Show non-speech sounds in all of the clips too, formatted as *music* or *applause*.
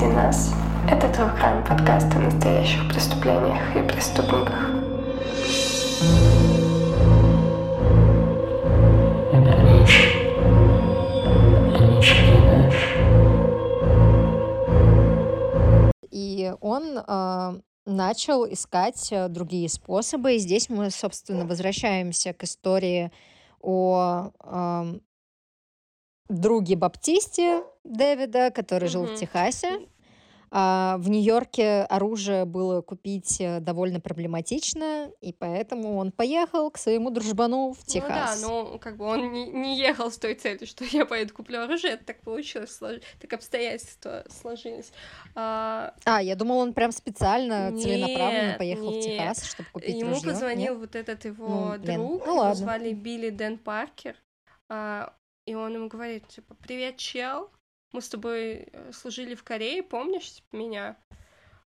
среди нас» — это True Crime подкаст о настоящих преступлениях и преступниках. И он э, начал искать э, другие способы. И здесь мы, собственно, возвращаемся к истории о э, друге Баптисте Дэвида, который жил в. Техасе. А, в Нью-Йорке оружие было купить э, довольно проблематично, и поэтому он поехал к своему дружбану в Ну да, Техас. но как бы он не, не ехал с той целью, что я поеду куплю оружие, это так получилось, слож- так обстоятельства сложились. А, А, я думал, он прям специально, целенаправленно Нет, поехал в нет. Техас, чтобы купить Ему ружье. позвонил Нет? вот этот его Ну, друг, ну его звали Билли Дэн Паркер, а, и он ему говорит, типа, привет, чел, мы с тобой э, служили в Корее, помнишь меня?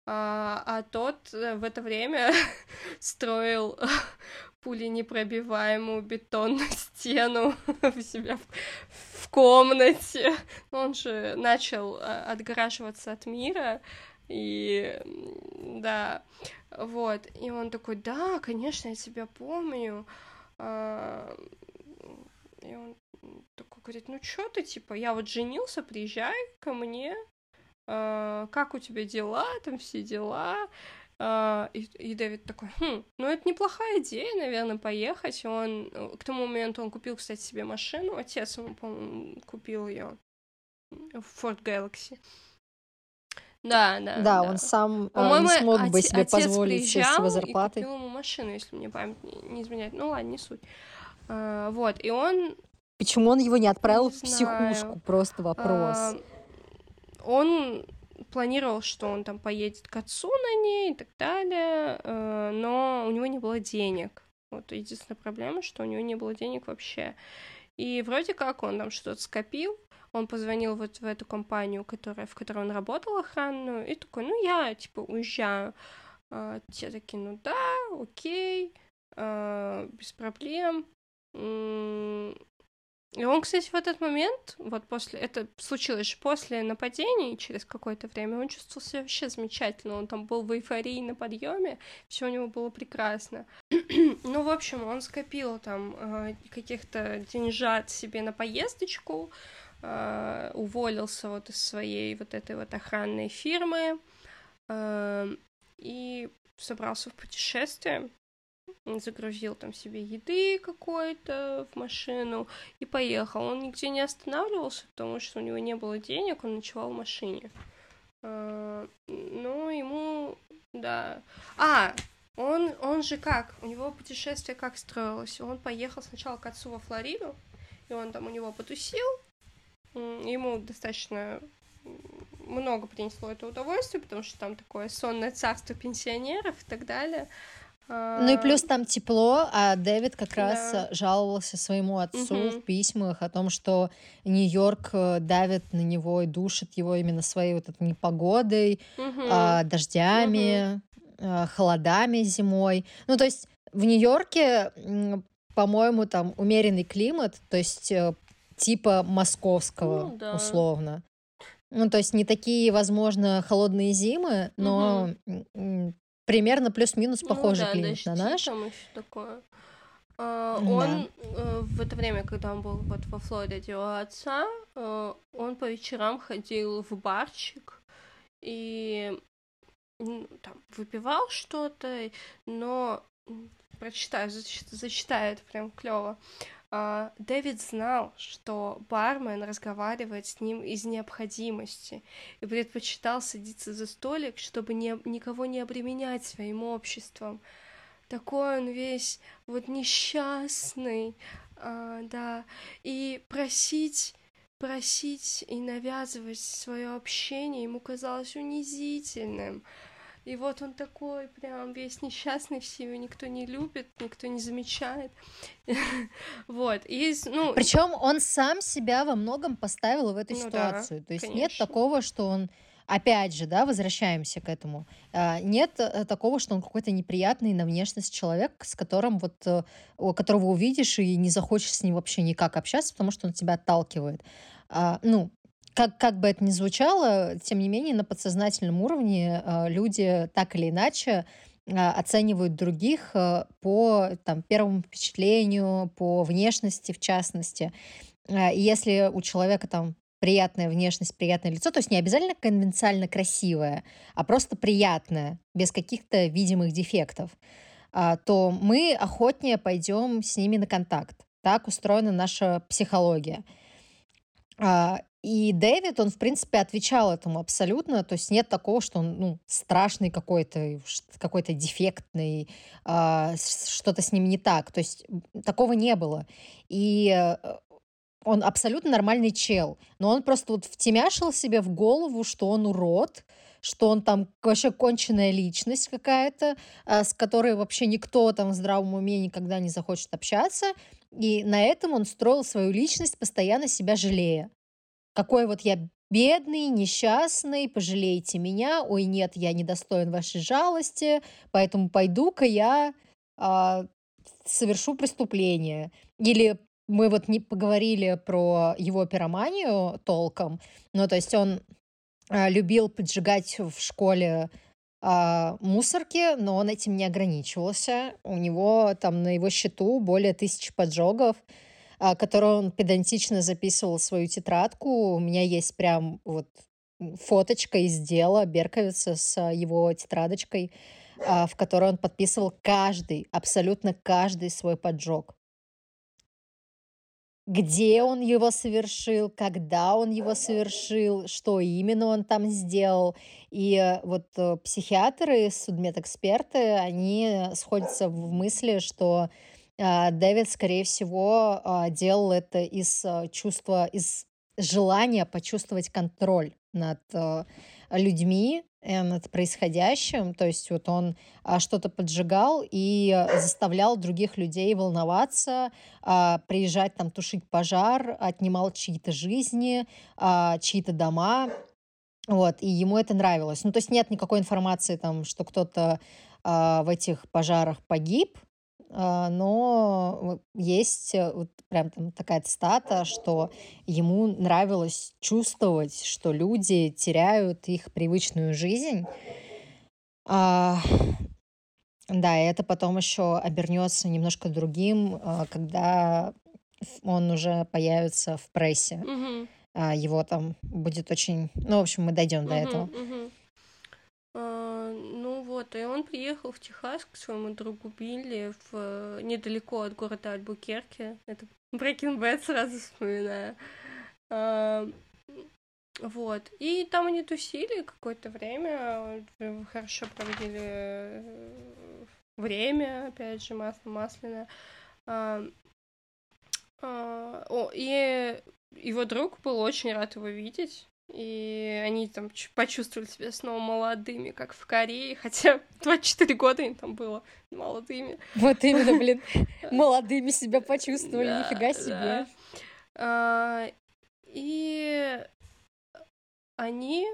А, а тот э, в это время *laughs* строил *laughs* пуленепробиваемую бетонную *laughs* стену у себя в, в комнате. Он же начал а, отгораживаться от мира, и да, вот. И он такой, да, конечно, я тебя помню. А, И он такой говорит, ну чё ты, типа, я вот женился, приезжай ко мне, а, как у тебя дела, там все дела. А, И, и Дэвид такой, хм, ну это неплохая идея, наверное, поехать. И Он э, к тому моменту он купил, кстати, себе машину. Отец ему, по-моему, купил ее в Ford Galaxy. Да, да. Да, он сам э, По-моему, не смог бы себе позволить с его и зарплатой. купил ему машину, если мне память не, не изменяет. Ну ладно, не суть. А, вот, и он Почему он его не отправил Не в психушку? Просто вопрос. А, Он планировал, что он там поедет к отцу на ней и так далее, э, но у него не было денег. Вот единственная проблема, что у него не было денег вообще. И вроде как он там что-то скопил, он позвонил вот в эту компанию, которая, в которой он работал охранную, и такой, ну я, типа, уезжаю. А, те такие, ну да, окей, а, без проблем. И он, кстати, в этот момент, вот после, это случилось же после нападений, через какое-то время, он чувствовал себя вообще замечательно, он там был в эйфории на подъеме, все у него было прекрасно. *clears throat* ну, в общем, он скопил там э, каких-то деньжат себе на поездочку, э, уволился вот из своей вот этой вот охранной фирмы э, и собрался в путешествие, загрузил там себе еды какой-то в машину и поехал. Он нигде не останавливался, потому что у него не было денег, он ночевал в машине. А, Ну, ему, да. А, он, он же как? У него путешествие как строилось? Он поехал сначала к отцу во Флориду, и он там у него потусил. Ему достаточно много принесло это удовольствие, потому что там такое сонное царство пенсионеров и так далее. Ну и плюс там тепло, а Дэвид как раз Да. э, жаловался своему отцу Мгм. в письмах о том, что Нью-Йорк э, давит на него и душит его именно своей вот этой непогодой, Мгм. а, дождями, а, холодами зимой. Ну то есть в Нью-Йорке, по-моему, там умеренный климат, то есть э, типа московского Ну да. условно. Ну то есть не такие, возможно, холодные зимы, но м, примерно плюс-минус Ну похожий да, климат на наш. там ещё такое. А, Да. Он э, в это время, когда он был вот во Флориде у отца, э, он по вечерам ходил в барчик и м, там выпивал что-то, но прочитаю, зач- зачитаю, это прям клево. Дэвид знал, что бармен разговаривает с ним из необходимости и предпочитал садиться за столик, чтобы не, никого не обременять своим обществом. Такой он весь вот несчастный, а, да, и просить, просить и навязывать свое общение ему казалось унизительным. И вот он такой прям весь несчастный, все его никто не любит, никто не замечает. *laughs* Вот, и, ну... Причем он сам себя во многом поставил в эту Ну да, ситуацию. То есть нет конечно. такого, что он, опять же, да, возвращаемся к этому. а, Нет э, такого, что он какой-то неприятный на внешность человек, с которым вот, э, которого увидишь и не захочешь с ним вообще никак общаться, потому что он тебя отталкивает. А, Ну, как, как бы это ни звучало, тем не менее, на подсознательном уровне э, люди так или иначе э, оценивают других э, по там, первому впечатлению, по внешности в частности. И если у человека там приятная внешность, приятное лицо, то есть не обязательно конвенциально красивое, а просто приятное, без каких-то видимых дефектов, а, то мы охотнее пойдем с ними на контакт. Так устроена наша психология. И Дэвид, он, в принципе, отвечал этому абсолютно. То есть нет такого, что он ну, страшный какой-то, какой-то дефектный, а, что-то с ним не так. То есть такого не было. И э, он абсолютно нормальный чел, но он просто вот втемяшил себе в голову, что он урод, что он там вообще конченная личность какая-то, а, с которой вообще никто там в здравом уме никогда не захочет общаться. И на этом он строил свою личность, постоянно себя жалея. Какой вот я бедный, несчастный, пожалейте меня, ой, нет, я недостоин вашей жалости, поэтому пойду-ка я а, совершу преступление. Или мы вот не поговорили про его пироманию толком. Ну, то есть он а, любил поджигать в школе а, мусорки, но он этим не ограничивался. У него там на его счету более тысячи поджогов, а, которые он педантично записывал свою тетрадку. У меня есть прям вот фоточка из дела Берковица с его тетрадочкой, а, в которой он подписывал каждый, абсолютно каждый свой поджог где он его совершил, когда он его совершил, что именно он там сделал. И э, вот э, психиатры, судмедэксперты, они сходятся в мысли, что а, Дэвид, скорее всего, а, делал это из а, чувства, из желания почувствовать контроль над людьми, э, над происходящим. То есть вот он а, что-то поджигал и заставлял других людей волноваться, а, приезжать там тушить пожар, отнимал чьи-то жизни, а, чьи-то дома. Вот, и ему это нравилось. Ну, то есть нет никакой информации там, что кто-то а, в этих пожарах погиб, а, но есть э, вот прям там такая цитата, что ему нравилось чувствовать, что люди теряют их привычную жизнь. А, да, и это потом еще обернется немножко другим, а, когда он уже появится в прессе. А, Его там будет очень... Ну, в общем, мы дойдем до этого. Ну вот, и он приехал в Техас к своему другу Билли в, э, недалеко от города Альбукерке. Это Breaking Bad сразу вспоминаю. А, вот. И там они тусили какое-то время, э, хорошо проводили э, время, опять же, масло масляное. А, а, о, и его друг был очень рад его видеть. И они там почувствовали себя снова молодыми, как в Корее, хотя *laughs* 24 года им там было молодыми. Вот именно, блин, *laughs* молодыми себя почувствовали, нифига себе. А, и они,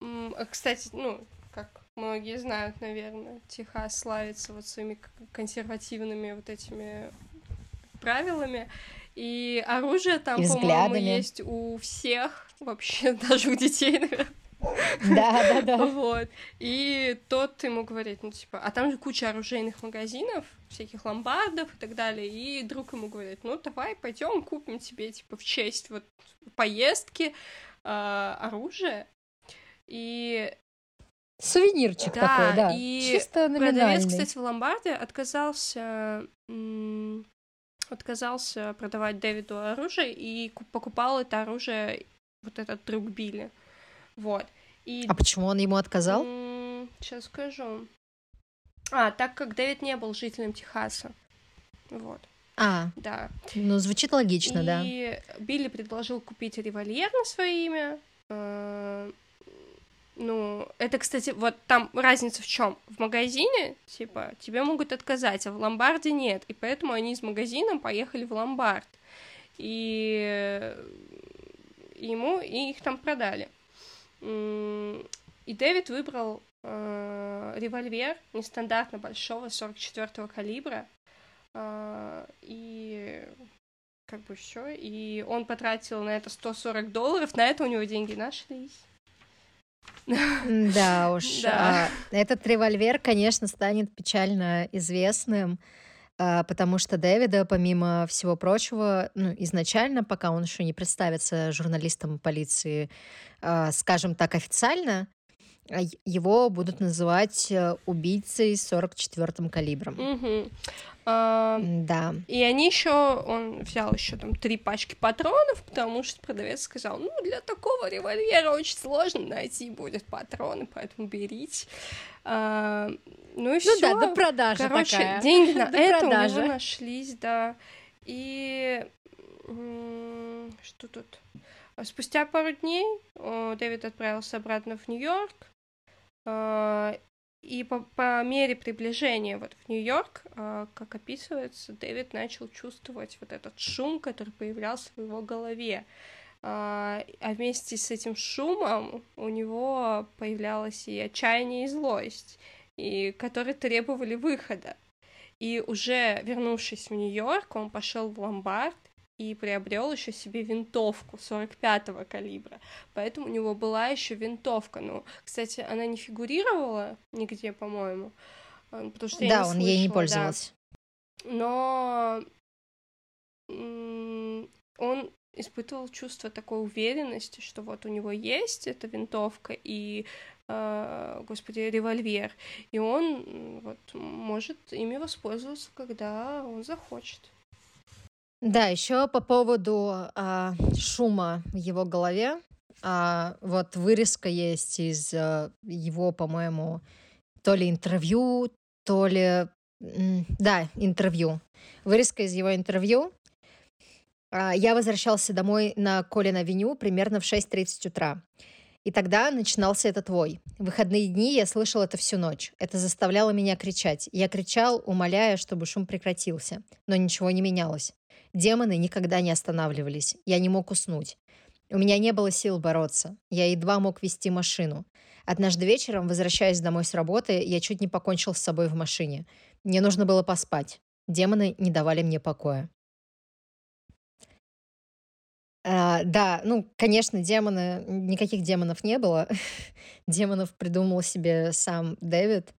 а, кстати, ну, как многие знают, наверное, Техас славится вот своими консервативными вот этими правилами. И оружие там, по-моему, есть у всех, вообще *laughs* даже у детей, наверное. Да, да, да. Вот. И тот ему говорит, ну, типа, а там же куча оружейных магазинов, всяких ломбардов и так далее. И друг ему говорит, ну, давай пойдем купим тебе, типа, в честь вот поездки э, оружие. И Сувенирчик да, такой, да. И Чисто номинальный. продавец, кстати, в ломбарде отказался отказался продавать Дэвиду оружие и покупал это оружие вот этот друг Билли. Вот. И... А почему он ему отказал? Сейчас скажу. А, так как Дэвид не был жителем Техаса. Вот. А, да. Ну, звучит логично, и да. И Билли предложил купить револьвер на свое имя. Э, ну, это, кстати, вот там разница в чем? В магазине, типа, тебе могут отказать, а в ломбарде нет. И поэтому они с магазином поехали в ломбард. И ему и их там продали. И Дэвид выбрал э, револьвер нестандартно большого 44-го калибра. Э, и как бы все. И он потратил на это 140 долларов, на это у него деньги нашлись. Да уж. Да. а, Этот револьвер, конечно, станет печально известным, а, потому что Дэвида, помимо всего прочего, ну, изначально, пока он еще не представится журналистом полиции, а, скажем так, официально, его будут называть э, убийцей с 44-м калибром. А, Да. И они еще, он взял еще там три пачки патронов, потому что продавец сказал, ну, для такого револьвера очень сложно найти будет патроны, поэтому берите. А, ну и все. Ну да, до продажи Короче, такая. деньги на *laughs* это у продажи. него нашлись, да. И что тут? А Спустя пару дней Дэвид отправился обратно в Нью-Йорк. А, И по, по мере приближения вот в Нью-Йорк, а, как описывается, Дэвид начал чувствовать вот этот шум, который появлялся в его голове. А а вместе с этим шумом у него появлялось и отчаяние, и злость, и которые требовали выхода. И уже вернувшись в Нью-Йорк, он пошел в ломбард и приобрел еще себе винтовку 45-го калибра. Поэтому у него была еще винтовка. Ну, кстати, она не фигурировала нигде, по-моему. а, Потому что я Да, не он ей не слышала, да. пользовался. Но он испытывал чувство такой уверенности, что вот у него есть эта винтовка и, э, господи, револьвер, и он вот может ими воспользоваться, когда он захочет. Да, еще по поводу а, шума в его голове. А, вот вырезка есть из а, его, по-моему, то ли интервью, то ли... Да, интервью. Вырезка из его интервью. А, Я возвращался домой на Колин-авеню примерно в 6.30 утра. И тогда начинался этот вой. В выходные дни я слышал это всю ночь. Это заставляло меня кричать. Я кричал, умоляя, чтобы шум прекратился. Но ничего не менялось. Демоны никогда не останавливались. Я не мог уснуть. У меня не было сил бороться. Я едва мог вести машину. Однажды вечером, возвращаясь домой с работы, я чуть не покончил с собой в машине. Мне нужно было поспать. Демоны не давали мне покоя. А, да, ну, конечно, демоны, никаких демонов не было. *laughs* Демонов придумал себе сам Дэвид.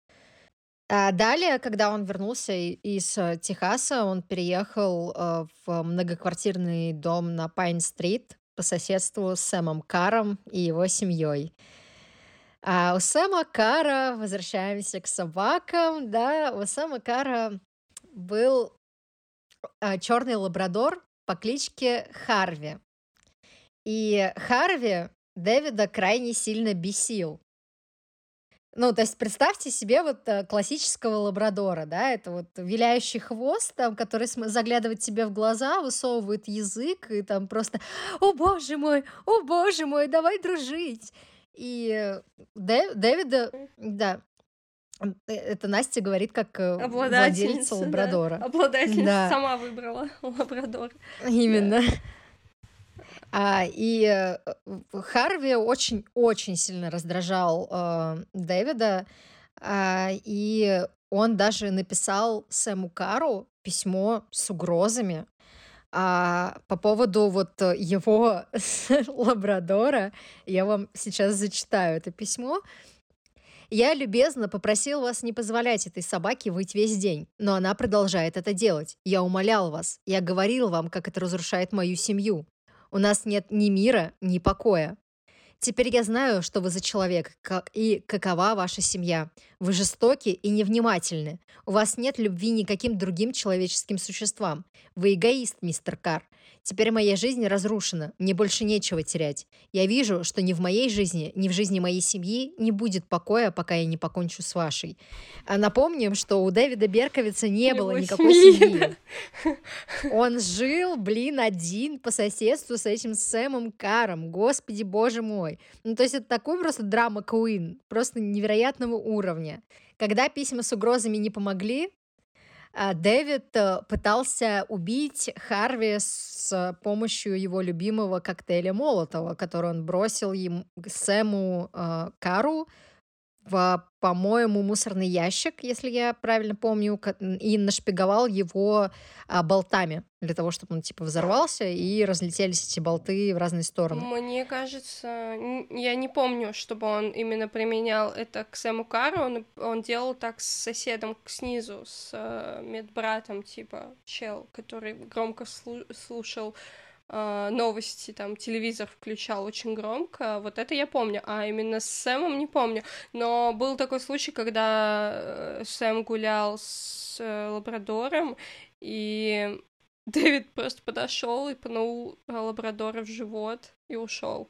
А далее, когда он вернулся из э, Техаса, он переехал э, в многоквартирный дом на Пайн-стрит по соседству с Сэмом Каром и его семьей. А у Сэма Кара, возвращаемся к собакам, да, у Сэма Кара был черный лабрадор по кличке Харви. И Харви Дэвида крайне сильно бесил. Ну, то есть представьте себе вот э, классического лабрадора, да, это вот виляющий хвост, там, который заглядывает тебе в глаза, высовывает язык, и там просто «О, боже мой! О, боже мой! Давай дружить!» И э, Дэ- Дэвида, да, э, это Настя говорит как э, владелица Обладательница, да. лабрадора. Обладательница Да. сама выбрала лабрадор. Именно. А, и э, Харви очень-очень сильно раздражал э, Дэвида, а, и он даже написал Сэму Кару письмо с угрозами а, по поводу вот э, его *laughs* лабрадора. Я вам сейчас зачитаю это письмо. Я любезно попросил вас не позволять этой собаке выть весь день, но она продолжает это делать. Я умолял вас, я говорил вам, как это разрушает мою семью. У нас нет ни мира, ни покоя. Теперь я знаю, что вы за человек как- и какова ваша семья. Вы жестоки и невнимательны. У вас нет любви никаким другим человеческим существам. Вы эгоист, мистер Кар. Теперь моя жизнь разрушена, мне больше нечего терять. Я вижу, что ни в моей жизни, ни в жизни моей семьи не будет покоя, пока я не покончу с вашей. А напомним, что у Дэвида Берковица не было Его никакой семьи, семьи. Он жил, блин, один по соседству с этим Сэмом Каром. Господи, боже мой. Ну, то есть это такой просто драма Куин, просто невероятного уровня. Когда письма с угрозами не помогли, Дэвид э, пытался убить Харви с помощью его любимого коктейля Молотова, который он бросил ему, Сэму э, Кару в, по-моему, мусорный ящик, если я правильно помню, и нашпиговал его а, болтами для того, чтобы он типа взорвался и разлетелись эти болты в разные стороны. Мне кажется, я не помню, чтобы он именно применял это к Сэму Кару, он, он делал так с соседом снизу, с э, медбратом, типа чел, который громко слушал новости, там, телевизор включал очень громко, вот это я помню, а именно с Сэмом не помню, но был такой случай, когда э, Сэм гулял с э, лабрадором, и *laughs* Дэвид просто подошел и пнул лабрадора в живот и ушел.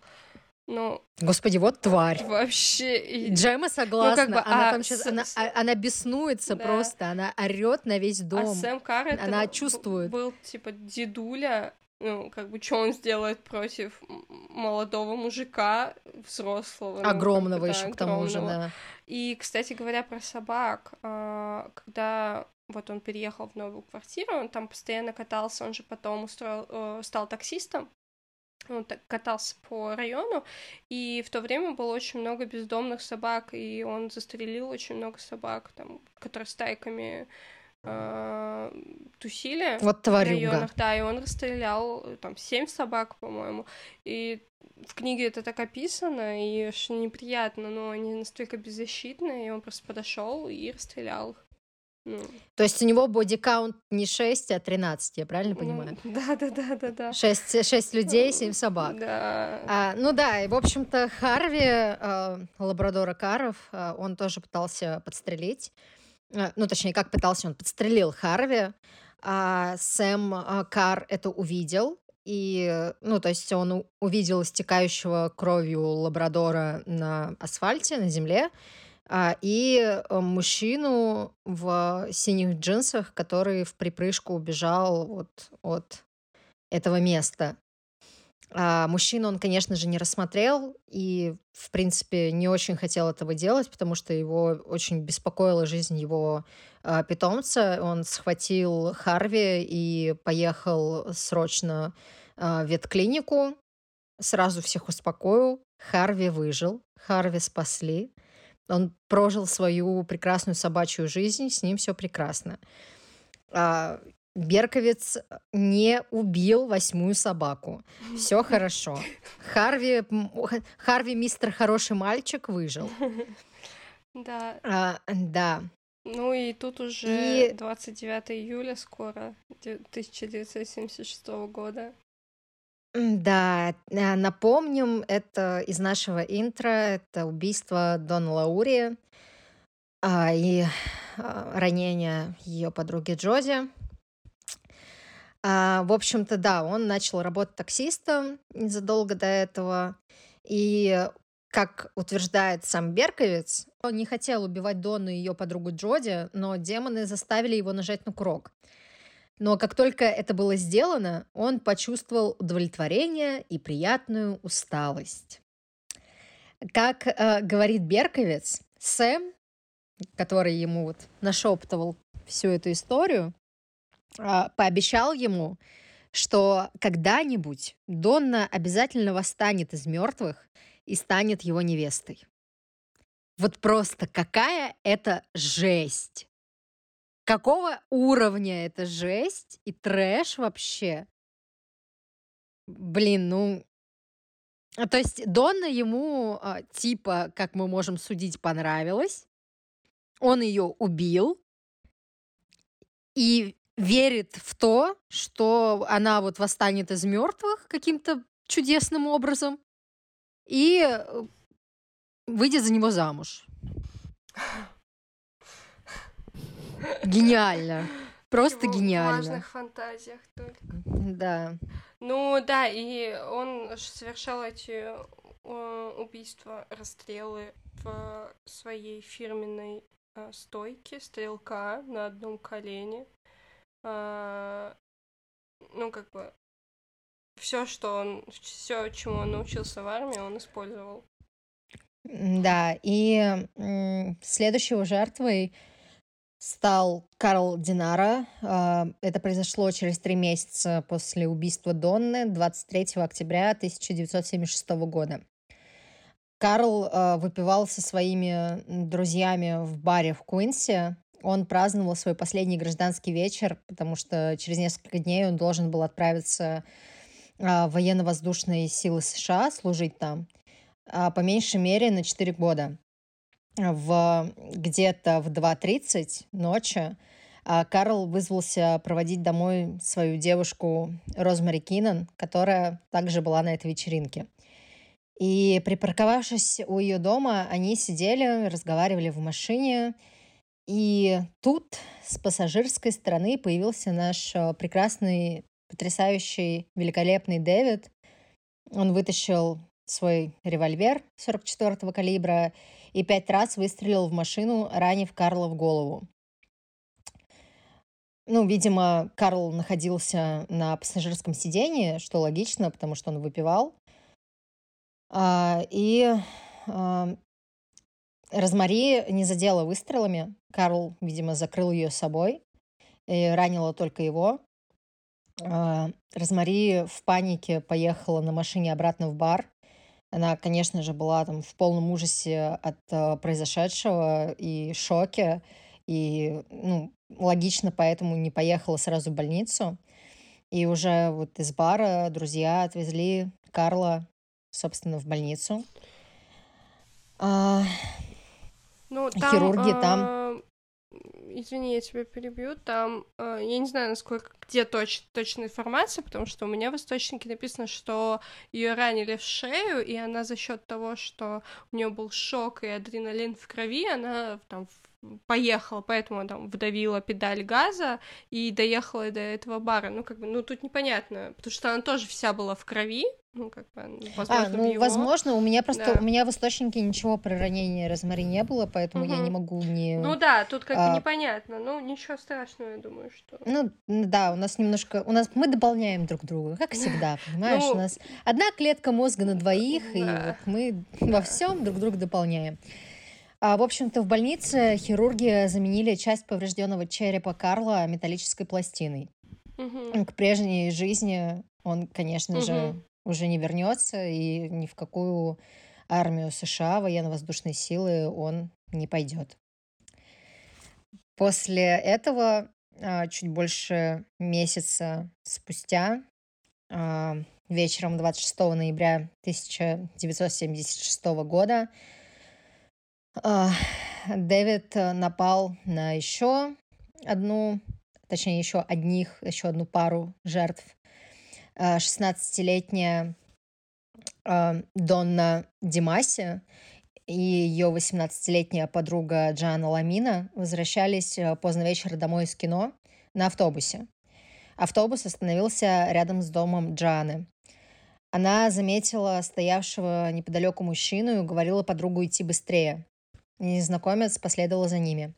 Ну, Господи, вот тварь. Вообще. Джема согласна. Ну, как бы, она а, там сейчас, с... она, а, она беснуется да. просто, она орет на весь дом. А Сэм Карр она чувствует. Был типа дедуля, ну, как бы, что он сделает против молодого мужика, взрослого. Огромного ну, еще, да, к тому же, да. И, кстати говоря, про собак, а, когда вот он переехал в новую квартиру, он там постоянно катался, он же потом устроил, э, стал таксистом, он так катался по району, и в то время было очень много бездомных собак, и он застрелил очень много собак, там, которые стайками тусили вот в районах, да, и он расстрелял там семь собак, по-моему, и в книге это так описано, и что неприятно, но они настолько беззащитные, и он просто подошел и расстрелял их. Ну. То есть у него бодикаунт не 6, а 13, я правильно ну, понимаю? *laughs* Да, да, да, да, да. 6, 6 людей, 7 собак. Да. А, ну да, и в общем-то Харви, э, лабрадора Каров, э, он тоже пытался подстрелить. Э, ну, точнее, как пытался, он подстрелил Харви. А Сэм э, Кар это увидел. И, ну, то есть он увидел истекающего кровью лабрадора на асфальте, на земле. А, и э, мужчину в синих джинсах, который в припрыжку убежал вот от этого места. А мужчину он, конечно же, не рассмотрел и, в принципе, не очень хотел этого делать, потому что его очень беспокоила жизнь его э, питомца. Он схватил Харви и поехал срочно э, в ветклинику. Сразу всех успокоил. Харви выжил, Харви спасли. Он прожил свою прекрасную собачью жизнь, с ним все прекрасно. А, Берковец не убил восьмую собаку. Все *laughs* хорошо. Харви, Харви, мистер хороший мальчик, выжил. *laughs* Да. А, да. Ну и тут уже и... 29 июля скоро, 1976 года. Да, э, напомним, это из нашего интро, это убийство Дон Лаури а, и а, ранение ее подруги Джози. А, в общем-то, да, он начал работать таксистом незадолго до этого. И, как утверждает сам Берковец, он не хотел убивать Дону и ее подругу Джоди, но демоны заставили его нажать на курок. Но как только это было сделано, он почувствовал удовлетворение и приятную усталость. Как э, говорит Берковец, Сэм, который ему вот нашептывал всю эту историю, пообещал ему, что когда-нибудь Донна обязательно восстанет из мертвых и станет его невестой. Вот просто какая это жесть! Какого уровня это жесть и трэш вообще? Блин, ну... А, то есть Донна ему, а, типа, как мы можем судить, понравилась. Он ее убил. И верит в то, что она вот восстанет из мертвых каким-то чудесным образом и э, выйдет за него замуж. Гениально. Просто Его гениально. В важных фантазиях только. Да. Ну да, и он совершал эти убийства, расстрелы в своей фирменной э, стойке стрелка на одном колене. А, ну, как бы все, что он, все, чему он научился в армии, он использовал. Да, и следующей жертвой стал Карл Динара. А, это произошло через три месяца после убийства Донны 23 октября 1976 года. Карл э, выпивал со своими друзьями в баре в Куинсе. Он праздновал свой последний гражданский вечер, потому что через несколько дней он должен был отправиться э, в военно-воздушные силы США служить там, э, по меньшей мере на 4 года. В, где-то в 2.30 ночи э, Карл вызвался проводить домой свою девушку Розмари Киннон, которая также была на этой вечеринке. И припарковавшись у ее дома, они сидели, разговаривали в машине. И тут с пассажирской стороны появился наш э, прекрасный, потрясающий, великолепный Дэвид. Он вытащил свой револьвер 44-го калибра и пять раз выстрелил в машину, ранив Карла в голову. Ну, видимо, Карл находился на пассажирском сидении, что логично, потому что он выпивал. А, и а, Розмари не задела выстрелами. Карл, видимо, закрыл ее собой и ранила только его. А, Розмари в панике поехала на машине обратно в бар. Она, конечно же, была там в полном ужасе от произошедшего и шоке. И, ну, логично, поэтому не поехала сразу в больницу. И уже вот из бара друзья отвезли Карла собственно, в больницу. А, ну, там, хирурги там. А, извини, я тебя перебью. Там, а, я не знаю, насколько, где точ, точная информация, потому что у меня в источнике написано, что ее ранили в шею, и она за счет того, что у нее был шок и адреналин в крови, она там поехала, поэтому там вдавила педаль газа и доехала до этого бара. Ну, как бы, ну, тут непонятно, потому что она тоже вся была в крови, ну, как бы, ну, возможно, а, ну, его... возможно, у меня просто, да. у меня в источнике ничего про ранение Розмари не было, поэтому угу. я не могу не... Ну да, тут как а... бы непонятно, ну, ничего страшного, я думаю, что... Ну, да, у нас немножко, у нас, мы дополняем друг друга, как всегда, *laughs* понимаешь, ну... у нас одна клетка мозга на двоих, и вот мы во всем друг друга дополняем. А, в общем-то, в больнице хирурги заменили часть поврежденного черепа Карла металлической пластиной. Угу. К прежней жизни он, конечно угу. же, уже не вернется и ни в какую армию США, военно-воздушные силы он не пойдет. После этого, а, чуть больше месяца спустя, а, вечером 26 ноября 1976 года, Дэвид э, напал на еще одну, точнее, еще одних, еще одну пару жертв. 16-летняя а, а, Донна Димаси и ее 18-летняя подруга Джана Ламина возвращались э, поздно вечером домой из кино на автобусе. Автобус остановился рядом с домом Джаны. Она заметила стоявшего неподалеку мужчину и уговорила подругу идти быстрее. Незнакомец последовал за ними.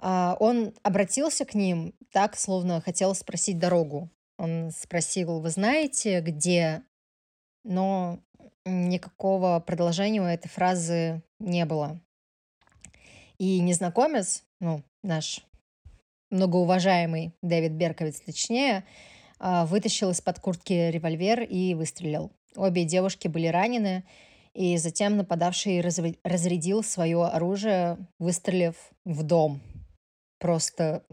А, он обратился к ним так, словно хотел спросить дорогу. Он спросил, вы знаете, где? Но никакого продолжения у этой фразы не было. И незнакомец, ну, наш многоуважаемый Дэвид Берковиц, точнее, а, вытащил из-под куртки револьвер и выстрелил. Обе девушки были ранены, и затем нападавший разрядил свое оружие, выстрелив в дом. Просто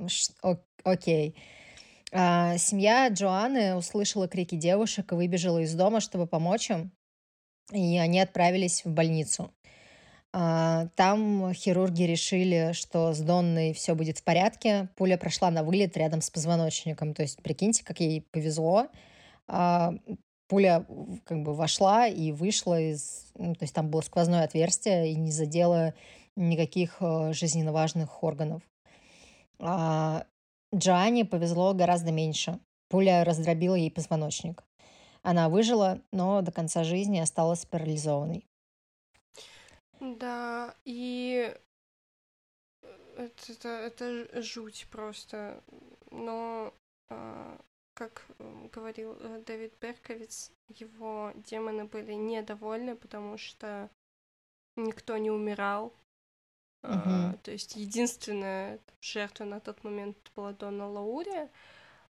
окей. А, семья Джоанны услышала крики девушек и выбежала из дома, чтобы помочь им. И они отправились в больницу. А, там хирурги решили, что с Донной все будет в порядке. Пуля прошла на вылет рядом с позвоночником. То есть, прикиньте, как ей повезло. А, пуля как бы вошла и вышла из... Ну, то есть там было сквозное отверстие и не задело никаких э, жизненно важных органов. А Джоанне повезло гораздо меньше. Пуля раздробила ей позвоночник. Она выжила, но до конца жизни осталась парализованной. Да, и это, это, это жуть просто. Но а, как говорил э, Дэвид Берковиц, его демоны были недовольны, потому что никто не умирал. Uh-huh. А, то есть единственная жертва на тот момент была Дона Лаури,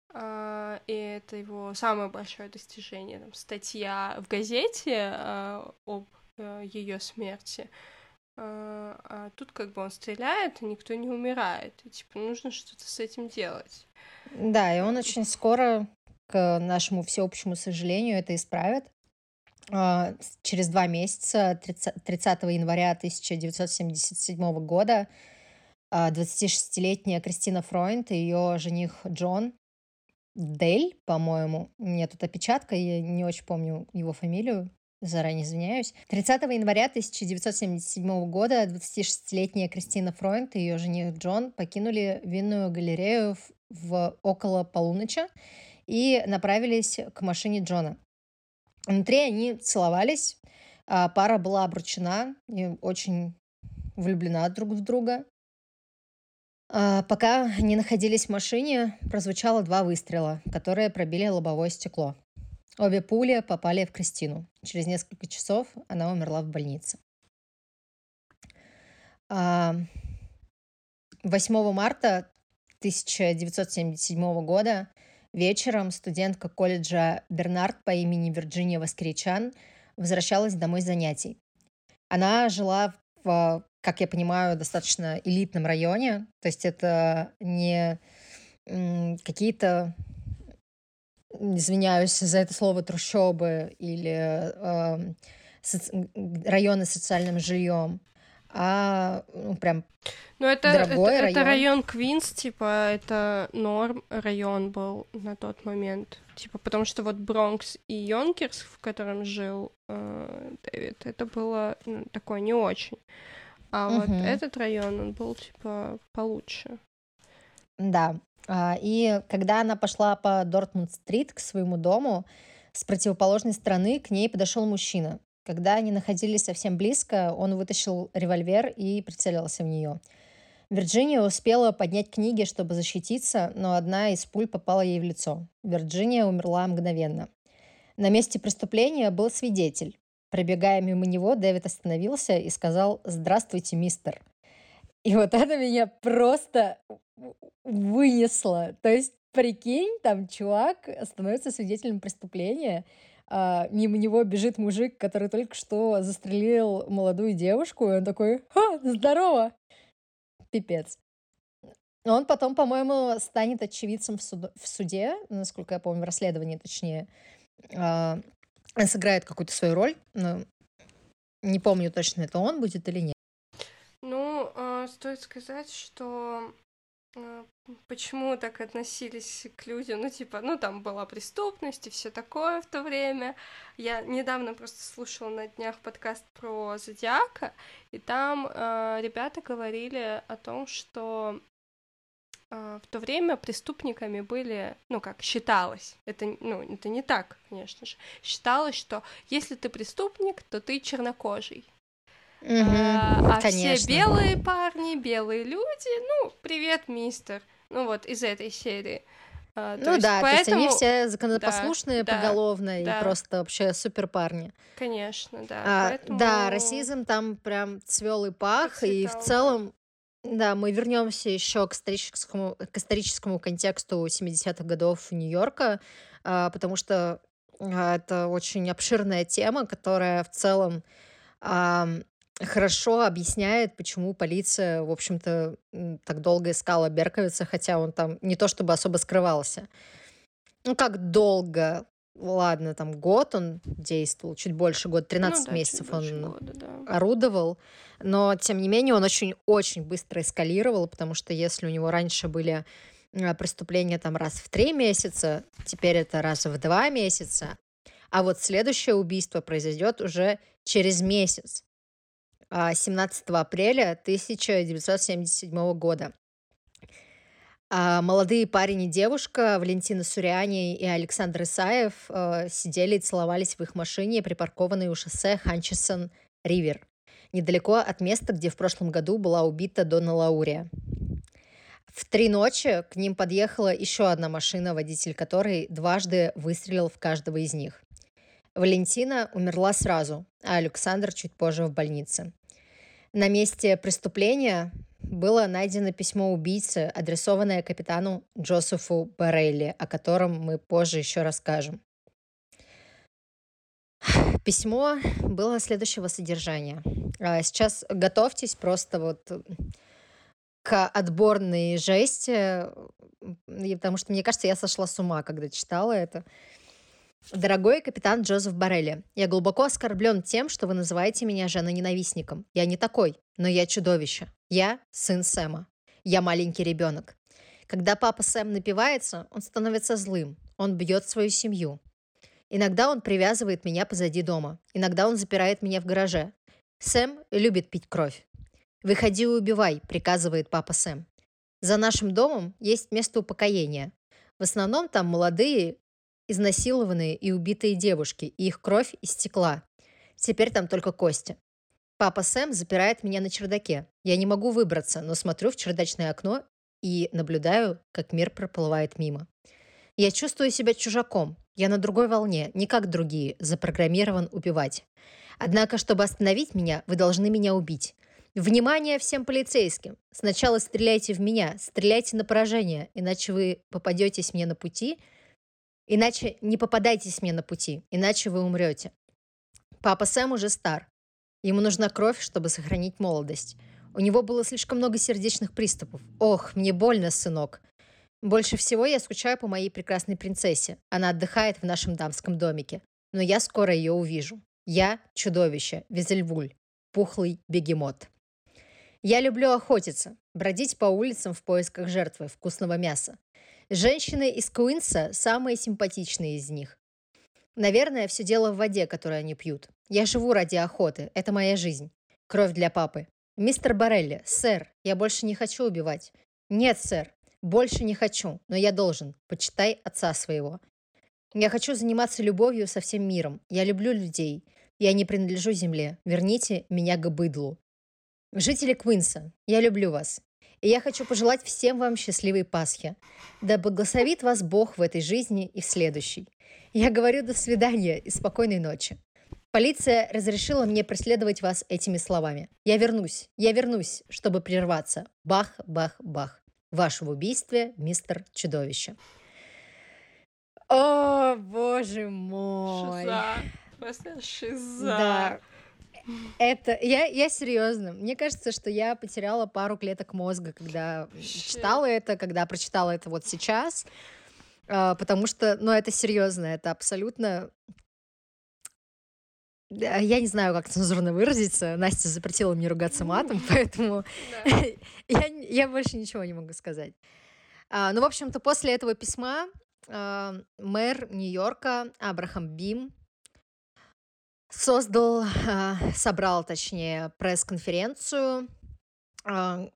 а, и это его самое большое достижение. Там, статья в газете а, об э, ее смерти. А, а тут как бы он стреляет, и никто не умирает. И типа нужно что-то с этим делать. Да, и он очень скоро, к нашему всеобщему сожалению, это исправит. А, через два месяца, 30, 30 января 1977 года, 26-летняя Кристина Фройнд и ее жених Джон Дель, по-моему, у меня тут опечатка, я не очень помню его фамилию, Заранее извиняюсь. 30 января 1977 года 26-летняя Кристина Фройнд и ее жених Джон покинули винную галерею в, в около полуночи и направились к машине Джона. Внутри они целовались, а пара была обручена и очень влюблена друг в друга. А пока они находились в машине, прозвучало два выстрела, которые пробили лобовое стекло. Обе пули попали в Кристину. Через несколько часов она умерла в больнице. 8 марта 1977 года вечером студентка колледжа Бернард по имени Вирджиния Воскричан возвращалась домой с занятий. Она жила в, как я понимаю, достаточно элитном районе, то есть это не какие-то извиняюсь за это слово, трущобы или э, соци... районы с социальным жильем, а ну, прям ну, это, дорогой это, район. Это район Квинс, типа, это норм район был на тот момент. Типа, потому что вот Бронкс и Йонкерс, в котором жил э, Дэвид, это было ну, такое не очень. А угу. вот этот район, он был, типа, получше. Да, и когда она пошла по Дортмунд-стрит к своему дому, с противоположной стороны к ней подошел мужчина. Когда они находились совсем близко, он вытащил револьвер и прицелился в нее. Вирджиния успела поднять книги, чтобы защититься, но одна из пуль попала ей в лицо. Вирджиния умерла мгновенно. На месте преступления был свидетель. Пробегая мимо него, Дэвид остановился и сказал «Здравствуйте, мистер». И вот это меня просто вынесло. То есть, прикинь, там чувак становится свидетелем преступления, а, мимо него бежит мужик, который только что застрелил молодую девушку, и он такой, «Ха, здорово!» Пипец. Он потом, по-моему, станет очевидцем в, суд... в суде, насколько я помню, в расследовании, точнее. А, сыграет какую-то свою роль, но не помню точно, это он будет или нет. Ну, э, стоит сказать, что почему так относились к людям, ну, типа, ну, там была преступность и все такое в то время. Я недавно просто слушала на днях подкаст про Зодиака, и там э, ребята говорили о том, что в то время преступниками были, ну как считалось, это, ну, это не так, конечно же, считалось, что если ты преступник, то ты чернокожий. Угу, а, а все белые парни, белые люди, ну, привет, мистер. Ну вот из этой серии. А, ну есть, да, поэтому... то есть они все законопослушные да, поголовно да, и да. просто вообще супер парни. Конечно, да. А, поэтому... Да, расизм там прям цвел и пах, Процветал, и в целом, да. мы вернемся еще к историческому, к историческому контексту 70-х годов Нью-Йорка, а, потому что а, это очень обширная тема, которая в целом хорошо объясняет, почему полиция, в общем-то, так долго искала Берковица, хотя он там не то чтобы особо скрывался. Ну, как долго? Ладно, там год он действовал, чуть больше года, 13 ну, да, месяцев он года, да. орудовал. Но, тем не менее, он очень-очень быстро эскалировал, потому что если у него раньше были а, преступления там раз в три месяца, теперь это раз в два месяца, а вот следующее убийство произойдет уже через месяц. 17 а, апреля 1977 года. А молодые парень и девушка Валентина Суряни и Александр Исаев э, сидели и целовались в их машине, припаркованной у шоссе Ханчесон Ривер, недалеко от места, где в прошлом году была убита Дона Лаурия. В три ночи к ним подъехала еще одна машина, водитель которой дважды выстрелил в каждого из них. Валентина умерла сразу, а Александр чуть позже в больнице. На месте преступления было найдено письмо убийцы, адресованное капитану Джозефу Барелли, о котором мы позже еще расскажем. письмо было следующего содержания. А, Сейчас готовьтесь просто вот к отборной жести, потому что, мне кажется, я сошла с ума, когда читала это. Дорогой капитан Джозеф Барелли, я глубоко оскорблен тем, что вы называете меня женоненавистником. Я не такой, но я чудовище. Я сын Сэма. Я маленький ребенок. Когда папа Сэм напивается, он становится злым. Он бьет свою семью. Иногда он привязывает меня позади дома. Иногда он запирает меня в гараже. Сэм любит пить кровь. «Выходи и убивай», — приказывает папа Сэм. За нашим домом есть место упокоения. В основном там молодые, изнасилованные и убитые девушки, и их кровь истекла. Теперь там только кости. Папа Сэм запирает меня на чердаке. Я не могу выбраться, но смотрю в чердачное окно и наблюдаю, как мир проплывает мимо. Я чувствую себя чужаком. Я на другой волне, не как другие, запрограммирован убивать. Однако, чтобы остановить меня, вы должны меня убить. Внимание всем полицейским! Сначала стреляйте в меня, стреляйте на поражение, иначе вы попадетесь мне на пути, иначе не попадайтесь мне на пути, иначе вы умрете. Папа Сэм уже стар. Ему нужна кровь, чтобы сохранить молодость. У него было слишком много сердечных приступов. Ох, мне больно, сынок. Больше всего я скучаю по моей прекрасной принцессе. Она отдыхает в нашем дамском домике. Но я скоро ее увижу. Я – чудовище, Визельвуль, пухлый бегемот. Я люблю охотиться, бродить по улицам в поисках жертвы, вкусного мяса. Женщины из Куинса – самые симпатичные из них. Наверное, все дело в воде, которую они пьют. Я живу ради охоты, это моя жизнь. Кровь для папы. Мистер Барелли, сэр, я больше не хочу убивать. Нет, сэр, больше не хочу, но я должен. Почитай отца своего. Я хочу заниматься любовью со всем миром. Я люблю людей. Я не принадлежу земле. Верните меня к быдлу. Жители Квинса, я люблю вас. И я хочу пожелать всем вам счастливой Пасхи. Да благословит вас Бог в этой жизни и в следующей. Я говорю до свидания и спокойной ночи. Полиция разрешила мне преследовать вас этими словами. Я вернусь, я вернусь, чтобы прерваться. Бах, бах, бах. Ваш в убийстве, мистер Чудовище. О, боже мой. Шиза. Просто шиза. Да. Это я, я серьезно. Мне кажется, что я потеряла пару клеток мозга, когда читала это, когда прочитала это вот сейчас. А, потому что, ну, это серьезно, это абсолютно. Я не знаю, как цензурно выразиться. Настя запретила мне ругаться матом, поэтому Да. *laughs* я, я больше ничего не могу сказать. А, ну, в общем-то, после этого письма а, мэр Нью-Йорка Абрахам Бим создал, а, собрал, точнее, пресс-конференцию, а,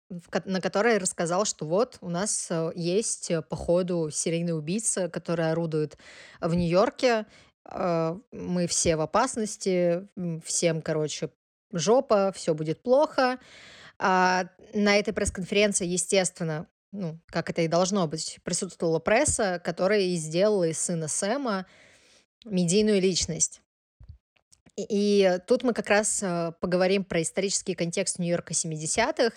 на которой рассказал, что вот у нас э, есть э, по ходу серийный убийца, который орудует в Нью-Йорке. А, Мы все в опасности, всем, короче, жопа, все будет плохо. На этой пресс-конференции, естественно, ну, как это и должно быть, присутствовала пресса, которая и сделала из сына Сэма медийную личность. И, тут мы как раз э, поговорим про исторический контекст Нью-Йорка 70-х.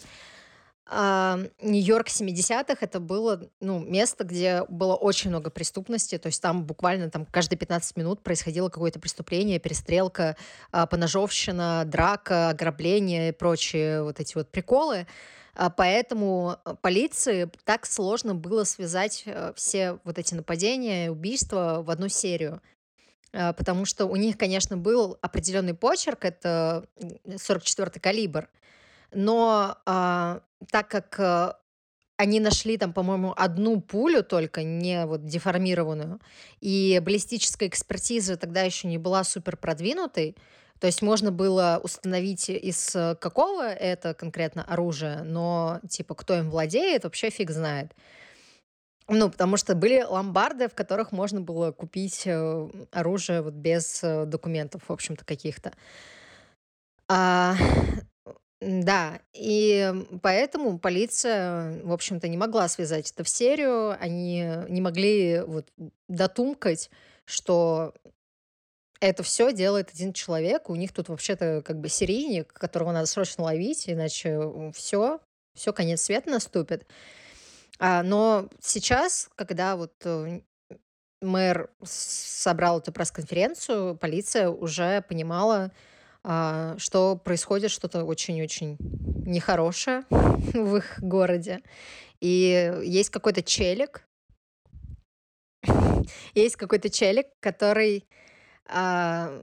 А, Нью-Йорк 70-х это было ну, место, где было очень много преступности. То есть там буквально там, каждые 15 минут происходило какое-то преступление, перестрелка, а, поножовщина, драка, ограбление и прочие вот эти вот приколы. А, Поэтому э, полиции так сложно было связать э, все вот эти нападения убийства в одну серию. А, Потому что у них, конечно, был определенный почерк, это 44-й калибр, но а, так как э, они нашли там, по-моему, одну пулю только, не вот деформированную, и баллистическая экспертиза тогда еще не была супер продвинутой, то есть можно было установить из э, какого это конкретно оружие, но типа кто им владеет, вообще фиг знает. Ну, потому что были ломбарды, в которых можно было купить э, оружие вот без э, документов, в общем-то, каких-то. А, да, и поэтому полиция, в общем-то, не могла связать это в серию, они не могли вот дотумкать, что это все делает один человек, у них тут вообще-то как бы серийник, которого надо срочно ловить, иначе все, все, конец света наступит. А, но сейчас, когда вот э, мэр собрал эту пресс-конференцию, полиция уже понимала, а, что происходит что-то очень-очень нехорошее *laughs* в их городе. И есть какой-то челик, *laughs* есть какой-то челик, который а,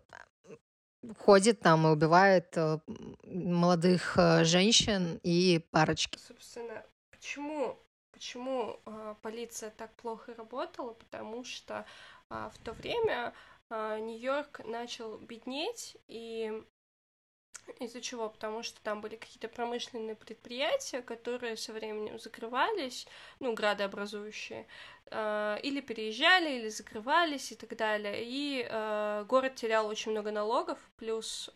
ходит там и убивает э, молодых э, женщин и парочки. Собственно, почему почему э, полиция так плохо работала? Потому что э, в то время э, Нью-Йорк начал беднеть, и из-за чего? Потому что там были какие-то промышленные предприятия, которые со временем закрывались, ну, градообразующие, или переезжали, или закрывались и так далее. И город терял очень много налогов, плюс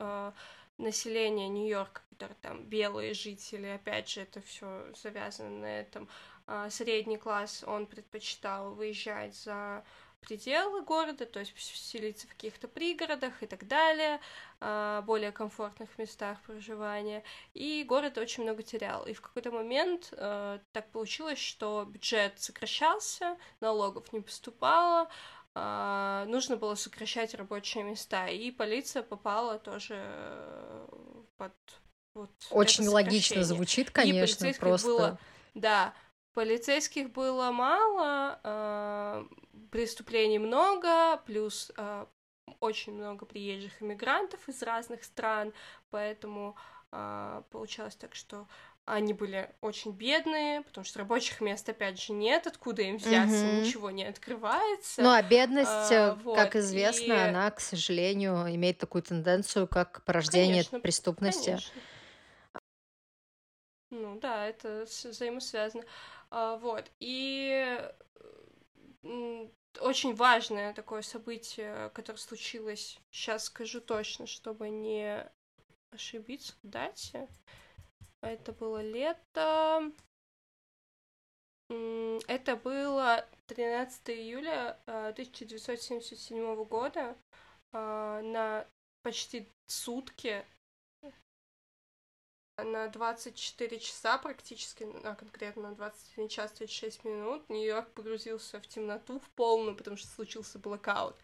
население Нью-Йорка, которые там белые жители, опять же, это все завязано на этом. Э, средний класс, он предпочитал выезжать за пределы города, то есть селиться в каких-то пригородах и так далее, а, более комфортных местах проживания. И город очень много терял. И в какой-то момент а, так получилось, что бюджет сокращался, налогов не поступало, а, нужно было сокращать рабочие места. И полиция попала тоже под вот Очень логично звучит, конечно, просто. Было, да, полицейских было мало, преступлений много, плюс э, очень много приезжих иммигрантов из разных стран, поэтому э, получалось так, что они были очень бедные, потому что рабочих мест, опять же, нет, откуда им взяться, mm-hmm. ничего не открывается. Ну, а бедность, а, вот, как известно, и... она, к сожалению, имеет такую тенденцию, как порождение конечно, преступности. Конечно. Ну да, это взаимосвязано. А, вот, и очень важное такое событие, которое случилось, сейчас скажу точно, чтобы не ошибиться в дате. Это было лето. Это было 13 июля 1977 а, года а, на почти сутки на 24 часа практически, а конкретно на 21 час 36 минут, Нью-Йорк погрузился в темноту в полную, потому что случился блокаут.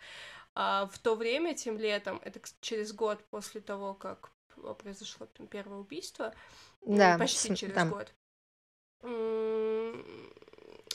А в то время, тем летом, это через год после того, как произошло там, первое убийство, да, почти через там. год,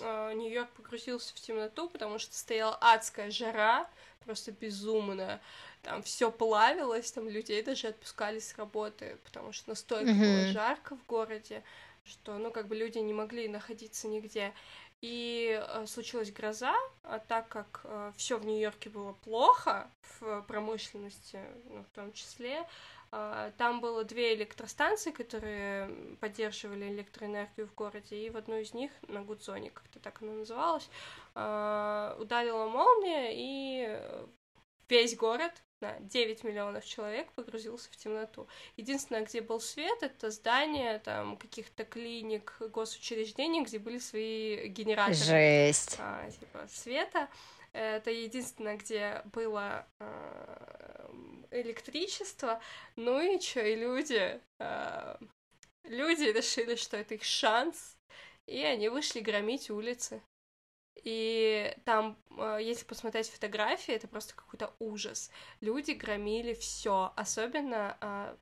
а, Нью-Йорк погрузился в темноту, потому что стояла адская жара, просто безумная. Там все плавилось, там людей даже отпускали с работы, потому что настолько mm-hmm. было жарко в городе, что, ну, как бы люди не могли находиться нигде. И э, случилась гроза, а так как э, все в Нью-Йорке было плохо, в промышленности, ну, в том числе, а, там было две электростанции, которые поддерживали электроэнергию в городе, и в одну из них, на Гудзоне, как-то так она называлась, ударила молния, и весь город на 9 миллионов человек погрузился в темноту. Единственное, где был свет, это здание там каких-то клиник, госучреждений, где были свои генераторы. Жесть. А, типа света. Это единственное, где было э, электричество. Ну и что, и люди... Э, люди решили, что это их шанс, и они вышли громить улицы. И там, э, если посмотреть фотографии, это просто какой-то ужас. Люди громили все, особенно э,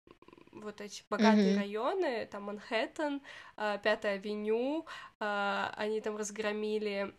вот эти богатые mm-hmm. районы, там Манхэттен, э, Пятая авеню, они там разгромили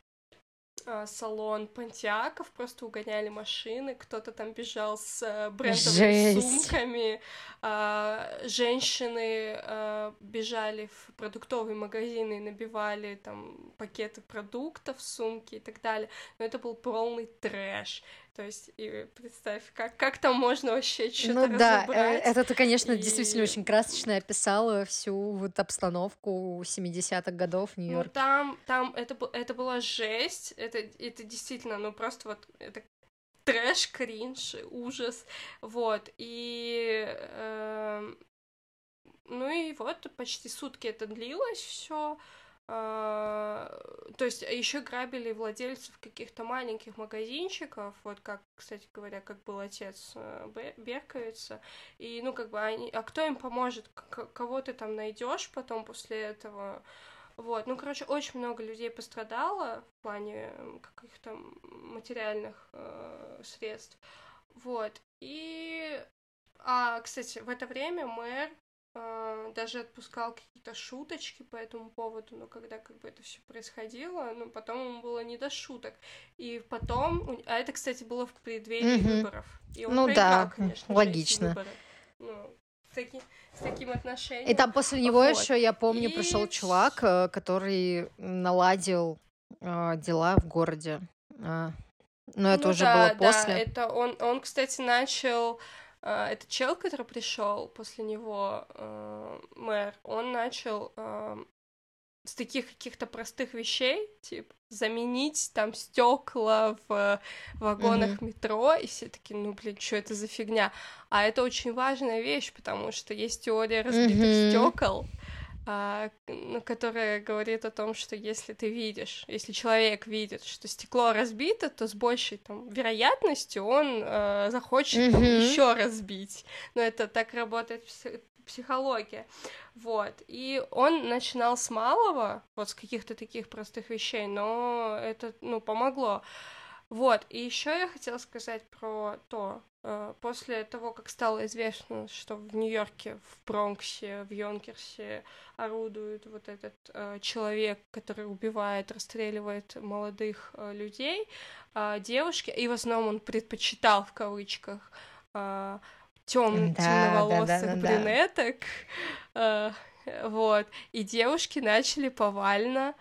а, салон Пантиаков, просто угоняли машины, кто-то там бежал с э, брендовыми Жесть. сумками, а, женщины а, бежали в продуктовые магазины и набивали там пакеты продуктов, сумки и так далее, но это был полный трэш. То есть, и представь, как, как там можно вообще что-то Ну да, э, это ты, конечно, и... действительно очень красочно описала всю вот обстановку 70-х годов в Нью-Йорке. Ну там, там это, это была жесть, это, это действительно, ну просто вот, это трэш, кринж, ужас, вот, и... Э, ну и вот, почти сутки это длилось все то есть еще грабили владельцев каких-то маленьких магазинчиков, вот как, кстати говоря, как был отец э, Берковица, и ну как бы они, а кто им поможет, кого ты там найдешь потом после этого? Вот, ну, короче, очень много людей пострадало в плане каких-то материальных э, средств. Вот, и... А, кстати, в это время мэр даже отпускал какие-то шуточки по этому поводу, но когда как бы это все происходило, ну, потом ему было не до шуток. И потом... А это, кстати, было в преддверии mm-hmm. выборов. И он ну проиграл, да, конечно, логично. Ну, таки, с таким отношением. И там после него вот. еще, я помню, и... пришел чувак, э, который наладил э, дела в городе. Э, но это ну, уже да, было после. Да, это он, он, кстати, начал. Э, это чел, который пришел после него, э, мэр, он начал э, с таких каких-то простых вещей, типа заменить там стекла в вагонах mm-hmm. метро, и все таки ну, блин, что это за фигня? А это очень важная вещь, потому что есть теория разбитых mm-hmm. стекол, а, которая говорит о том, что если ты видишь, если человек видит, что стекло разбито, то с большей там вероятностью он э, захочет mm-hmm. еще разбить. Но это так работает психология. Вот. И он начинал с малого, вот с каких-то таких простых вещей, но это, ну, помогло. Вот, и еще я хотела сказать про то, после того, как стало известно, что в Нью-Йорке, в Бронксе, в Йонкерсе орудует вот этот э, человек, который убивает, расстреливает молодых э, людей, э, девушки, и в основном он предпочитал в кавычках э, тем, Да, темноволосых да-да-да-да. брюнеток, э, вот, и девушки начали повально